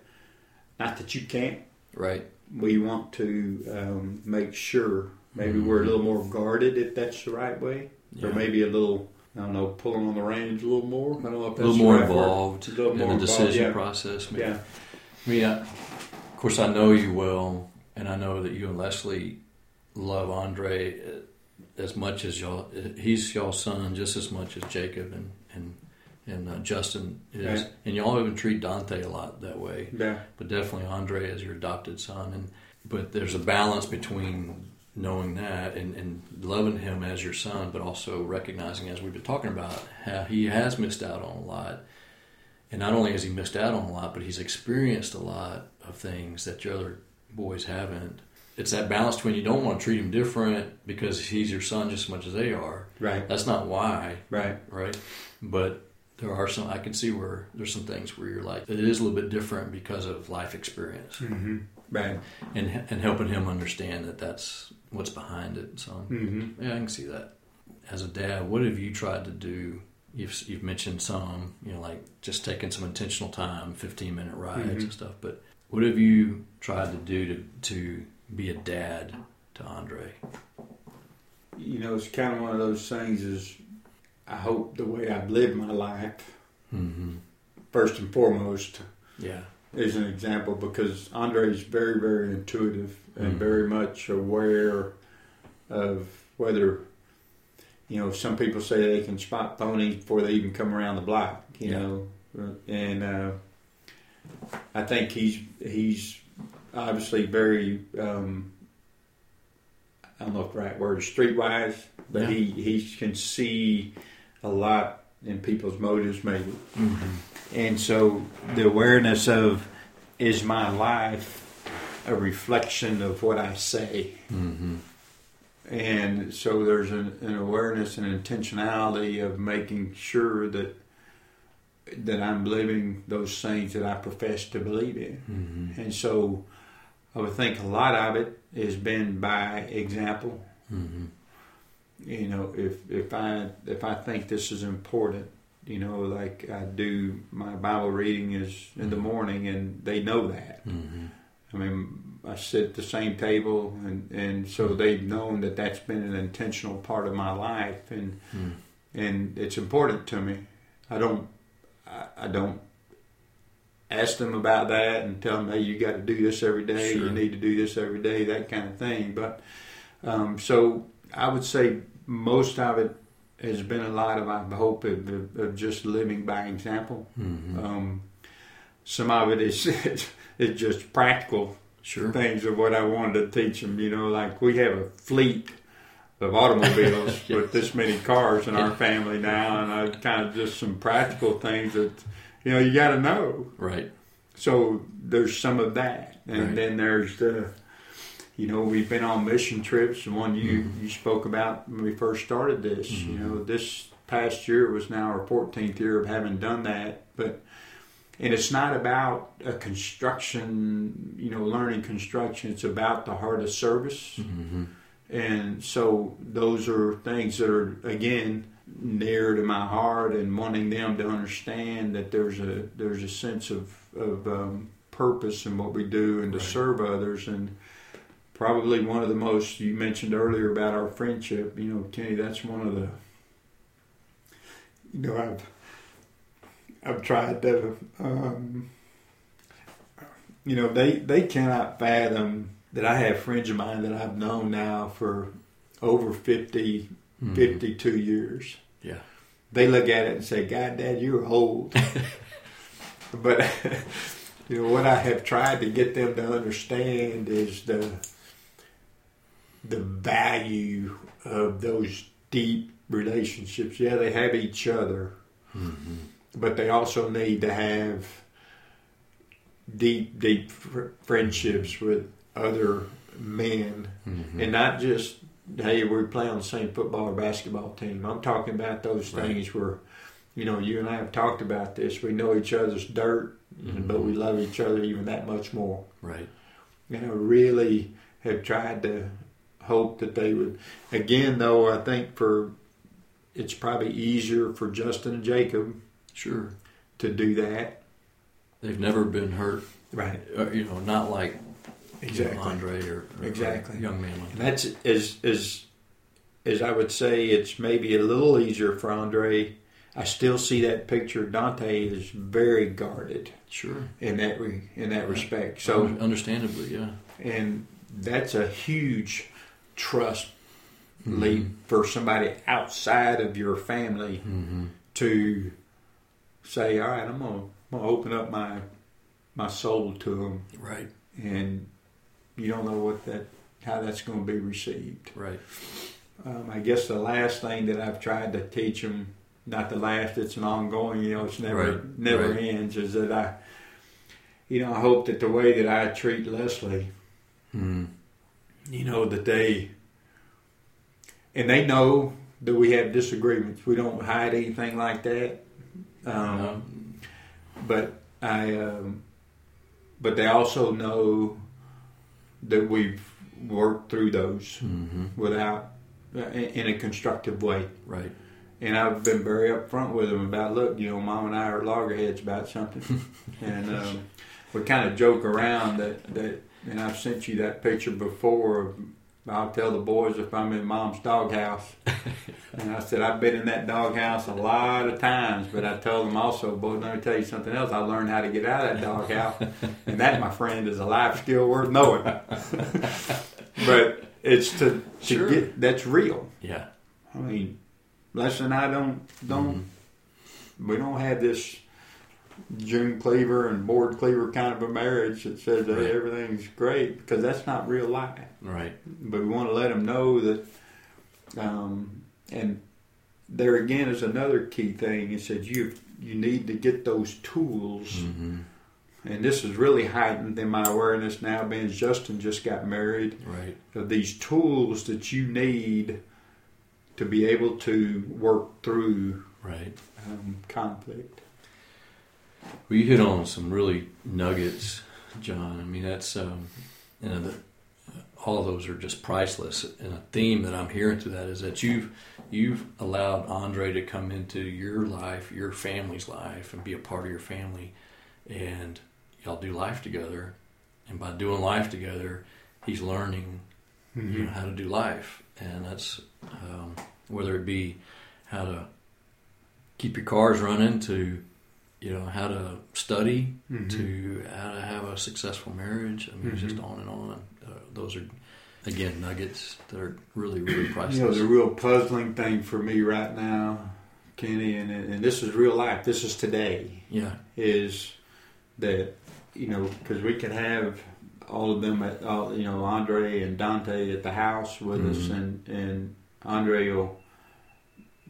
Speaker 2: not that you can't
Speaker 1: right,
Speaker 2: we want to um, make sure maybe we're a little more guarded if that's the right way,
Speaker 1: yeah.
Speaker 2: or maybe a little I don't know pulling on the reins a little more. I don't know if
Speaker 1: a little more
Speaker 2: right
Speaker 1: involved
Speaker 2: A little
Speaker 1: in
Speaker 2: more
Speaker 1: the
Speaker 2: involved,
Speaker 1: decision
Speaker 2: yeah.
Speaker 1: process. Maybe.
Speaker 2: Yeah,
Speaker 1: I mean, I, of course, I know you well, and I know that you and Leslie love Andre uh, as much as y'all. He's y'all's son just as much as Jacob and and and uh, Justin is,
Speaker 2: Right.
Speaker 1: and y'all even treat Dante a lot that way.
Speaker 2: yeah,
Speaker 1: But definitely Andre is your adopted son, and but there's a balance between knowing that and, and loving him as your son, but also recognizing, as we've been talking about, how he has missed out on a lot. And not only has he missed out on a lot, but he's experienced a lot of things that your other boys haven't. It's that balance between you don't want to treat him different because he's your son just as much as they are.
Speaker 2: right,
Speaker 1: That's not why,
Speaker 2: right,
Speaker 1: right? But there are some, I can see where there's some things where you're like, it is a little bit different because of life experience
Speaker 2: mm-hmm. right.
Speaker 1: and and helping him understand that that's what's behind it. So
Speaker 2: Mm-hmm.
Speaker 1: yeah, I can see that. As a dad, what have you tried to do? You've you've mentioned some, you know, like just taking some intentional time, fifteen minute rides
Speaker 2: Mhm.
Speaker 1: and stuff. But what have you tried to do to to be a dad to Andre?
Speaker 2: You know, it's kind of one of those things. Is I hope the way I've lived my life,
Speaker 1: Mm-hmm.
Speaker 2: first and foremost,
Speaker 1: Yeah.
Speaker 2: is an example because Andre is very, very intuitive and
Speaker 1: Mhm.
Speaker 2: very much aware of whether, you know, some people say they can spot phonies before they even come around the block, you
Speaker 1: Yeah.
Speaker 2: know, and uh, I think he's he's obviously very um, I don't know if the right word is streetwise, but
Speaker 1: Yeah.
Speaker 2: he he can see a lot in people's motives maybe.
Speaker 1: Mm-hmm.
Speaker 2: And so the awareness of is my life a reflection of what I say?
Speaker 1: Mm-hmm.
Speaker 2: And so there's an, an awareness and intentionality of making sure that that I'm living those things that I profess to believe in.
Speaker 1: Mm-hmm.
Speaker 2: And so I would think a lot of it has been by example.
Speaker 1: Mm-hmm.
Speaker 2: You know, if if I if I think this is important, you know, like I do my Bible reading is in the morning and they know that.
Speaker 1: Mm-hmm.
Speaker 2: I mean, I sit at the same table, and, and so they've known that that's been an intentional part of my life, and
Speaker 1: Mm.
Speaker 2: and it's important to me. I don't I, I don't ask them about that and tell them, hey, you got to do this every day.
Speaker 1: Sure.
Speaker 2: You need to do this every day, that kind of thing. But um, so I would say most of it has been a lot of I hope of, of, just living by example.
Speaker 1: Mm-hmm.
Speaker 2: Um, some of it is is just practical
Speaker 1: Sure.
Speaker 2: things of what I wanted to teach them. You know, like we have a fleet of automobiles
Speaker 1: Yes.
Speaker 2: with this many cars in our family now, and I kind of just some practical things that you know you got to know.
Speaker 1: Right.
Speaker 2: So there's some of that, and
Speaker 1: Right.
Speaker 2: then there's the. You know, we've been on mission trips. The one you
Speaker 1: Mhm.
Speaker 2: you spoke about when we first started this. You
Speaker 1: Mhm.
Speaker 2: know, this past year was now our 14th year of having done that, but and it's not about a construction. You know, learning construction. It's about the heart of service.
Speaker 1: Mm-hmm.
Speaker 2: And so those are things that are again near to my heart and wanting them to understand that there's a there's a sense of of um, purpose in what we do and to
Speaker 1: Right.
Speaker 2: serve others and probably one of the most you mentioned earlier about our friendship you know Kenny that's one of the you know I've I've tried to um, you know they they cannot fathom that I have friends of mine that I've known now for over 50,
Speaker 1: Mm-hmm.
Speaker 2: 52 years.
Speaker 1: Yeah.
Speaker 2: They look at it and say, God, Dad, you're old. but, you know, what I have tried to get them to understand is the, the value of those deep relationships. Yeah, they have each other,
Speaker 1: Mm-hmm.
Speaker 2: but they also need to have deep, deep fr- friendships with other men,
Speaker 1: Mm-hmm.
Speaker 2: and not just hey, we play on the same football or basketball team. I'm talking about those
Speaker 1: Right.
Speaker 2: things where, you know, you and I have talked about this. We know each other's dirt,
Speaker 1: Mhm.
Speaker 2: but we love each other even that much more.
Speaker 1: Right.
Speaker 2: And I really have tried to hope that they would. Again, though, I think for it's probably easier for Justin and Jacob
Speaker 1: Sure.
Speaker 2: to do that.
Speaker 1: They've never been hurt.
Speaker 2: Right.
Speaker 1: Uh, you know, not like you know,
Speaker 2: Exactly.
Speaker 1: Andre or, or
Speaker 2: Exactly.
Speaker 1: a young man like
Speaker 2: And
Speaker 1: that.
Speaker 2: that's as as as I would say, it's maybe a little easier for Andre. I still see that picture. Dante is very guarded
Speaker 1: Sure.
Speaker 2: in that re, in that respect. So,
Speaker 1: understandably, yeah.
Speaker 2: and that's a huge trust
Speaker 1: Mm-hmm.
Speaker 2: leap for somebody outside of your family
Speaker 1: Mm-hmm.
Speaker 2: to say, "All right, I'm gonna, I'm gonna open up my my soul to them,"
Speaker 1: Right.
Speaker 2: and you don't know what that how that's going to be received.
Speaker 1: Right.
Speaker 2: Um, I guess the last thing that I've tried to teach them, not the last, it's an ongoing, you know, it's never
Speaker 1: Right,
Speaker 2: never
Speaker 1: right.
Speaker 2: ends, is that I, you know, I hope that the way that I treat Leslie,
Speaker 1: Mm-hmm.
Speaker 2: you know, that they, and they know that we have disagreements. We don't hide anything like that. Um, But I, um, but they also know that we've worked through those
Speaker 1: mm-hmm.
Speaker 2: without, uh, in in a constructive way.
Speaker 1: Right.
Speaker 2: And I've been very upfront with them about, look, you know, mom and I are loggerheads about something, and um, we kind of joke around that that. And I've sent you that picture before of I'll tell the boys if I'm in mom's doghouse. and I said, I've been in that doghouse a lot of times, but I told them also, boy, let me tell you something else. I learned how to get out of that doghouse. and that, my friend, is a life skill worth knowing. but it's to, to
Speaker 1: Sure.
Speaker 2: get, that's real.
Speaker 1: Yeah.
Speaker 2: I mean, Les and I don't, don't, mm-hmm. we don't have this June Cleaver and Ward Cleaver kind of a marriage that says that
Speaker 1: Right.
Speaker 2: everything's great because that's not real life
Speaker 1: Right.
Speaker 2: but we want to let them know that, um, and there again is another key thing. It says you you need to get those tools,
Speaker 1: Mm-hmm.
Speaker 2: and this is really heightened in my awareness now. Being Justin just got married,
Speaker 1: Right.
Speaker 2: of these tools that you need to be able to work through
Speaker 1: Right.
Speaker 2: um, conflict.
Speaker 1: Well, you hit on some really nuggets, John. I mean, that's um, you know, the, all of those are just priceless. And a theme that I'm hearing through that is that you've you've allowed Andre to come into your life, your family's life, and be a part of your family, and y'all do life together. And by doing life together, he's learning you know how to do life, and that's um, whether it be how to keep your cars running to you know how to study
Speaker 2: Mhm.
Speaker 1: to how to have a successful marriage. I mean, it's just on and on. Uh, those are again nuggets that are really really priceless.
Speaker 2: You know, the real puzzling thing for me right now, Kenny, and, and this is real life. This is today.
Speaker 1: yeah,
Speaker 2: is that you know because we can have all of them at all, you know Andre and Dante at the house with us
Speaker 1: Mhm.
Speaker 2: and and Andre will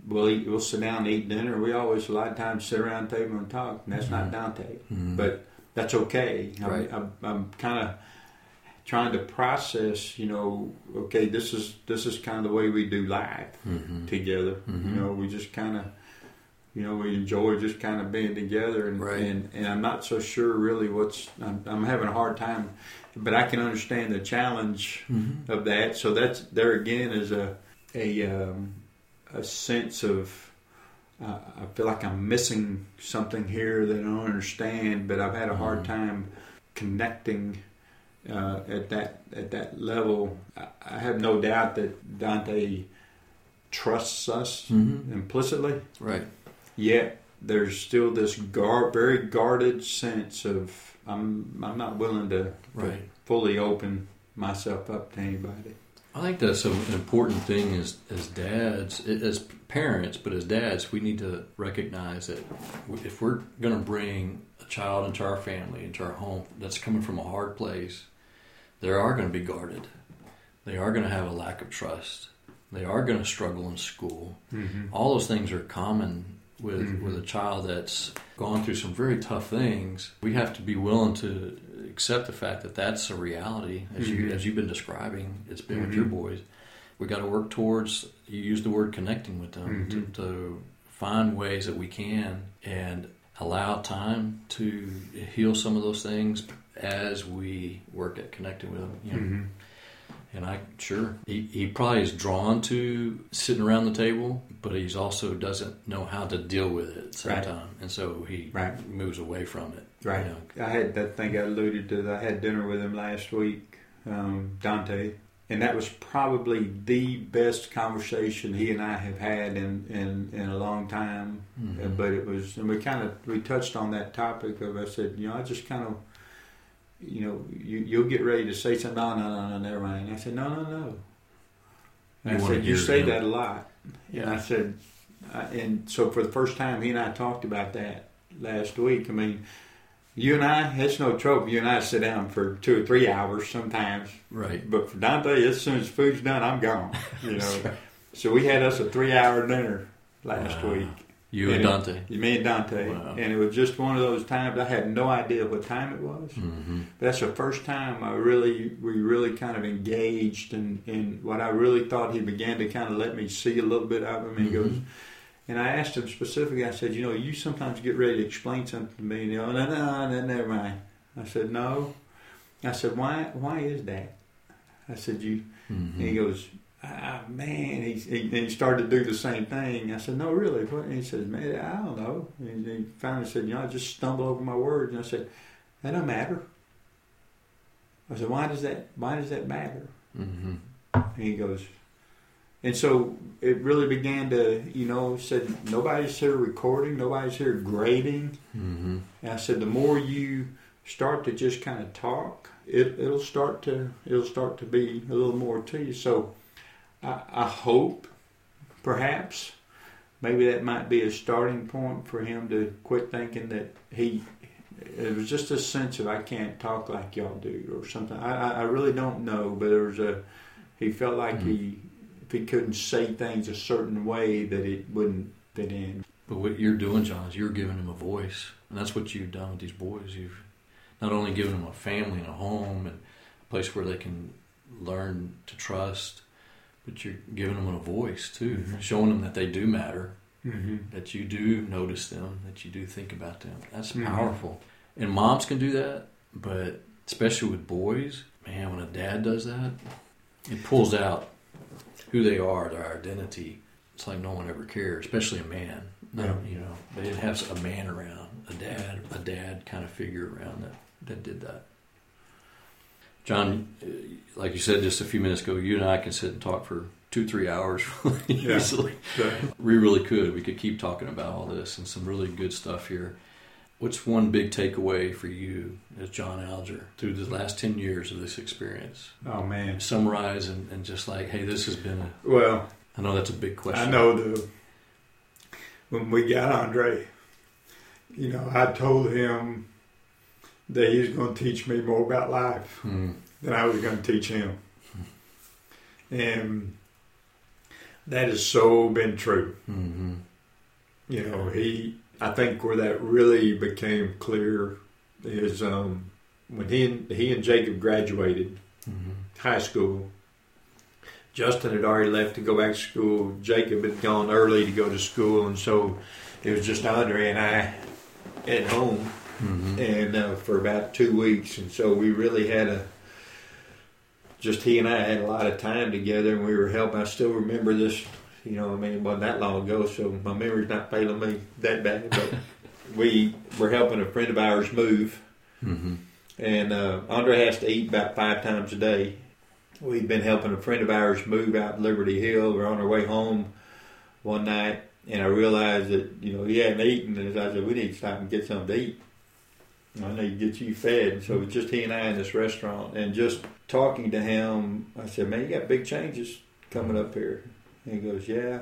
Speaker 2: we'll eat we'll sit down and eat dinner we always a lot of times sit around the table and talk and that's not
Speaker 1: Mhm.
Speaker 2: Dante
Speaker 1: Mhm.
Speaker 2: but that's okay I'm,
Speaker 1: Right.
Speaker 2: I'm, I'm kind of trying to process you know okay this is this is kind of the way we do life
Speaker 1: Mhm.
Speaker 2: together. You know, we just kind of, you know, we enjoy just kind of being together, and
Speaker 1: Right.
Speaker 2: and, and I'm not so sure really what's. I'm, I'm having a hard time, but I can understand the challenge
Speaker 1: Mhm.
Speaker 2: of that. So that's there again is a a um, a sense of. Uh, I feel like I'm missing something here that I don't understand, but I've had a hard
Speaker 1: Mhm.
Speaker 2: time connecting uh, at that at that level. I, I have no doubt that Dante trusts us
Speaker 1: Mhm.
Speaker 2: implicitly,
Speaker 1: right,
Speaker 2: yet there's still this guard, very guarded sense of I'm I'm not willing to, to fully open myself up to anybody.
Speaker 1: I think that's an important thing as as dads, as parents, but as dads, we need to recognize that if we're going to bring a child into our family, into our home, that's coming from a hard place, they are going to be guarded. They are going to have a lack of trust. They are going to struggle in school.
Speaker 2: Mm-hmm.
Speaker 1: All those things are common with
Speaker 2: Mhm.
Speaker 1: with a child that's gone through some very tough things. We have to be willing to accept the fact that that's a reality, as you
Speaker 2: Mhm.
Speaker 1: as you've been describing. It's been with your
Speaker 2: Mhm.
Speaker 1: boys. We got to work towards. You use the word connecting with them to,
Speaker 2: Mhm.
Speaker 1: to find ways that we can and allow time to heal some of those things as we work at connecting with them. You know?
Speaker 2: Mm-hmm.
Speaker 1: And I sure he, he probably is drawn to sitting around the table, but he's also doesn't know how to deal with it
Speaker 2: Right.
Speaker 1: sometimes, and so he
Speaker 2: Right.
Speaker 1: moves away from it.
Speaker 2: Right.
Speaker 1: you know.
Speaker 2: I had that thing I alluded to. I had dinner with him last week, um, Dante, and that was probably the best conversation he and I have had in in, in a long time.
Speaker 1: Mhm.
Speaker 2: Uh, but it was, and we kind of we touched on that topic of. I said, you know, I just kind of, you know, you you'll get ready to say something. No, no, no, no, never mind. And I said, no, no, no. And
Speaker 1: You
Speaker 2: I said, you say
Speaker 1: him.
Speaker 2: that a lot. And I said, I, and so for the first time, he and I talked about that last week. I mean, you and I, it's no trouble. You and I sit down for two or three hours sometimes.
Speaker 1: right.
Speaker 2: But for Dante, as soon as food's done, I'm gone. You know.
Speaker 1: Right.
Speaker 2: So we had us a three-hour dinner last
Speaker 1: Wow.
Speaker 2: week.
Speaker 1: You and Dante.
Speaker 2: Me and Dante.
Speaker 1: Wow.
Speaker 2: And it was just one of those times I had no idea what time it was.
Speaker 1: hmm
Speaker 2: that's the first time I really, we really kind of engaged in, in what I really thought he began to kind of let me see a little bit of him. And he goes,
Speaker 1: Mhm.
Speaker 2: And I asked him specifically, I said, you know, you sometimes get ready to explain something to me, and you know, no, no, no, never mind. I said, no. I said, why, why is that? I said, you,
Speaker 1: Mhm.
Speaker 2: and he goes, ah, man, he, he, he started to do the same thing. I said, no, really? What? And he says, man, I don't know. And he finally said, you know, I just stumble over my words. And I said, that don't matter. I said, why does that, why does that matter?
Speaker 1: Mhm.
Speaker 2: And he goes, and so it really began to, you know, said nobody's here recording, nobody's here grading.
Speaker 1: Mm-hmm.
Speaker 2: And I said the more you start to just kind of talk, it, it'll start to it'll start to be a little more to you. So I, I hope, perhaps, maybe that might be a starting point for him to quit thinking that he. It was just a sense of I can't talk like y'all do or something. I, I, I really don't know, but there was a. He felt like
Speaker 1: Mhm.
Speaker 2: he, if he couldn't say things a certain way, that it wouldn't fit in.
Speaker 1: But what you're doing, John, is you're giving them a voice, and that's what you've done with these boys. You've not only given them a family and a home and a place where they can learn to trust, but you're giving them a voice too,
Speaker 2: Mhm.
Speaker 1: showing them that they do matter,
Speaker 2: Mm-hmm.
Speaker 1: that you do notice them, that you do think about them. That's
Speaker 2: Mhm.
Speaker 1: powerful. And moms can do that, but especially with boys, man, when a dad does that, it pulls out who they are, their identity. It's like no one ever cared, especially a man. No,
Speaker 2: Yeah.
Speaker 1: you know, they didn't have a man around, a dad, a dad kind of figure around that that did that. John, uh, like you said just a few minutes ago, you and I can sit and talk for two, three hours
Speaker 2: Yeah.
Speaker 1: easily. We really could. We could keep talking about all this and some really good stuff here. What's one big takeaway for you as John Alger through the last 10 years of this experience?
Speaker 2: Oh man.
Speaker 1: Summarize and, and just like, hey, this has been a,
Speaker 2: Well,
Speaker 1: I know that's a big question.
Speaker 2: I know the when we got Andre, you know, I told him that he was going to teach me more about life
Speaker 1: Hmm.
Speaker 2: than I was going to teach him, and that has so been true.
Speaker 1: Mm-hmm.
Speaker 2: You know, he. I think where that really became clear is um, when he and he and Jacob graduated
Speaker 1: Mm-hmm.
Speaker 2: high school. Justin had already left to go back to school. Jacob had gone early to go to school, and so it was just Andre and I at home,
Speaker 1: Mm-hmm.
Speaker 2: and uh, for about two weeks. And so we really had a just he and I had a lot of time together, and we were helping. I still remember this. You know, what I mean, it wasn't that long ago, so my memory's not failing me that bad. But we were helping a friend of ours move,
Speaker 1: Mm-hmm.
Speaker 2: and uh, Andre has to eat about five times a day. We've been helping a friend of ours move out Liberty Hill. We're on our way home one night, and I realized that you know he hadn't eaten, and I said we need to stop and get something to eat. I need to get you fed. So it was just he and I in this restaurant, and just talking to him, I said, "Man, you got big changes coming up here." He goes, "Yeah."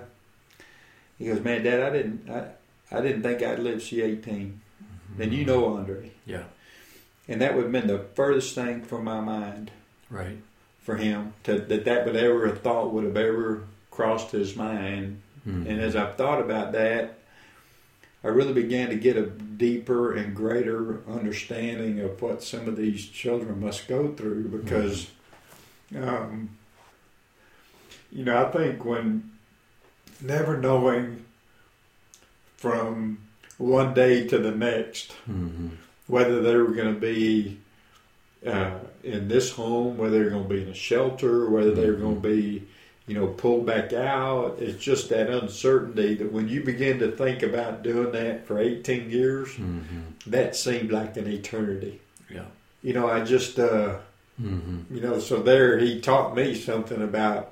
Speaker 2: He goes, "Man, Dad, I didn't, I, I didn't think I'd live to see 18." And you know Andre.
Speaker 1: Yeah.
Speaker 2: And that would have been the furthest thing from my mind
Speaker 1: Right.
Speaker 2: for him to, that that would ever a thought would have ever crossed his mind.
Speaker 1: Mm-hmm.
Speaker 2: And as I've thought about that, I really began to get a deeper and greater understanding of what some of these children must go through because, um, you know, I think when never knowing from one day to the next
Speaker 1: Mm-hmm.
Speaker 2: whether they were going to be uh, in this home, whether they're going to be in a shelter, whether they were going to be, you know, pulled back out. It's just that uncertainty that when you begin to think about doing that for 18 years,
Speaker 1: Mm-hmm.
Speaker 2: that seemed like an eternity.
Speaker 1: Yeah.
Speaker 2: You know, I just, uh,
Speaker 1: Mm-hmm.
Speaker 2: you know, so there he taught me something about.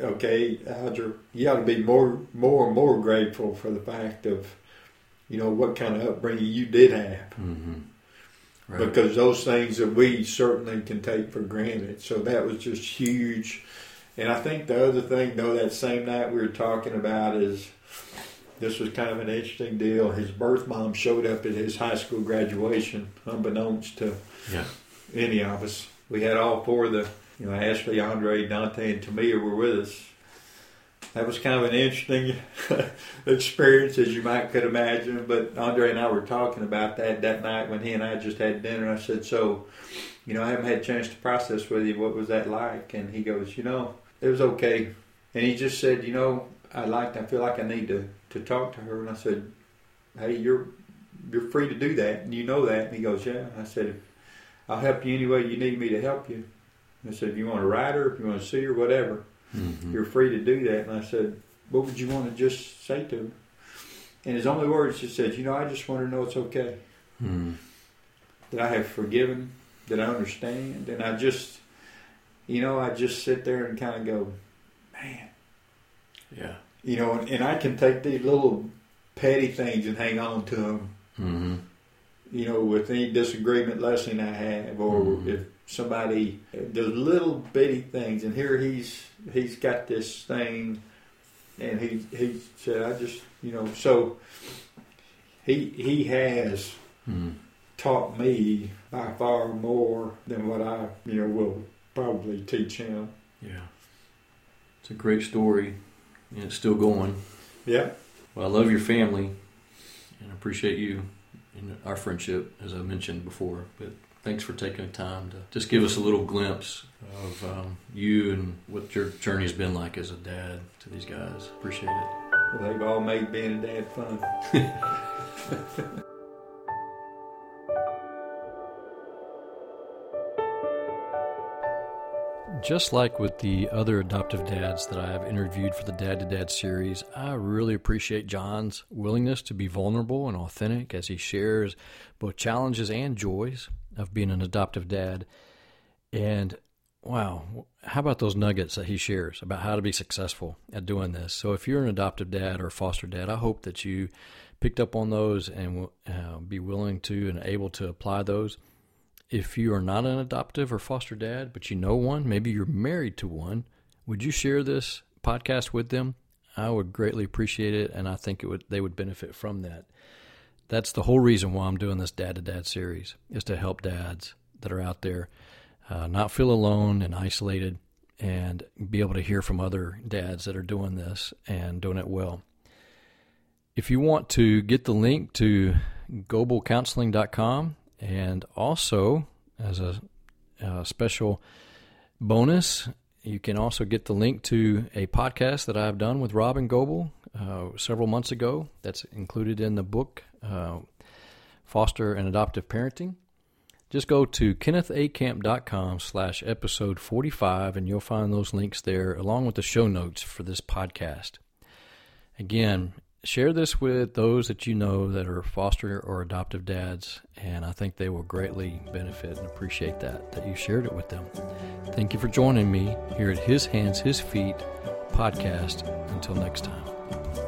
Speaker 2: Okay, Alger, you ought to be more, more and more grateful for the fact of, you know, what kind of upbringing you did have
Speaker 1: Mm-hmm. Right.
Speaker 2: because those things that we certainly can take for granted. So that was just huge. And I think the other thing, though, that same night we were talking about is this was kind of an interesting deal. His birth mom showed up at his high school graduation, unbeknownst to
Speaker 1: yeah.
Speaker 2: any of us. We had all four of the, you know, Ashley, Andre, Dante, and Tamia were with us. That was kind of an interesting experience, as you might could imagine. But Andre and I were talking about that that night when he and I just had dinner. I said, "So, you know, I haven't had a chance to process with you. What was that like?" And he goes, "You know, it was okay." And he just said, "You know, I liked. I feel like I need to to talk to her." And I said, "Hey, you're you're free to do that, you know that." And he goes, "Yeah." I said, "I'll help you any way you need me to help you." I said, "If you want to write her, if you want to see her, whatever."
Speaker 1: Mm-hmm.
Speaker 2: You're free to do that. And I said, What would you want to just say to her? And his only words just said, You know, I just want her to know it's okay.
Speaker 1: Mm-hmm.
Speaker 2: That I have forgiven, that I understand. And I just, you know, I just sit there and kind of go, man,
Speaker 1: Yeah.
Speaker 2: you know, and, and I can take these little petty things and hang on to them,
Speaker 1: Mm-hmm.
Speaker 2: you know, with any disagreement lesson I have, or
Speaker 1: Mhm.
Speaker 2: if somebody does little bitty things, and here he's he's got this thing, and he he said, I just, you know, so he he has
Speaker 1: Mm-hmm.
Speaker 2: taught me by far more than what I, you know, will probably teach him.
Speaker 1: Yeah. It's a great story, and it's still going.
Speaker 2: Yeah.
Speaker 1: Well, I love your family, and I appreciate you and our friendship, as I mentioned before. But thanks for taking the time to just give us a little glimpse of um, you and what your journey's been like as a dad to these guys. Appreciate it.
Speaker 2: Well, they've all made being a dad fun.
Speaker 1: Just like with the other adoptive dads that I have interviewed for the Dad to Dad series, I really appreciate John's willingness to be vulnerable and authentic as he shares both challenges and joys of being an adoptive dad. And wow, how about those nuggets that he shares about how to be successful at doing this? So, if you're an adoptive dad or foster dad, I hope that you picked up on those and uh, be willing to and able to apply those if you are not an adoptive or foster dad, but you know one, maybe you're married to one, would you share this podcast with them? I would greatly appreciate it, and I think it would they would benefit from that. That's the whole reason why I'm doing this Dad to Dad series is to help dads that are out there uh, not feel alone and isolated, and be able to hear from other dads that are doing this and doing it well. If you want to get the link to gobbelcounseling.com and also, as a, a, special bonus, you can also get the link to a podcast that I've done with Robin Gobbel uh, several months ago. That's included in the book, uh, Foster and Adoptive Parenting. Just go to kennethacamp.com slash episode 45, and you'll find those links there, along with the show notes for this podcast. Again, share this with those that you know that are foster or adoptive dads, and I think they will greatly benefit and appreciate that, that you shared it with them. Thank you for joining me here at His Hands, His Feet podcast. Until next time.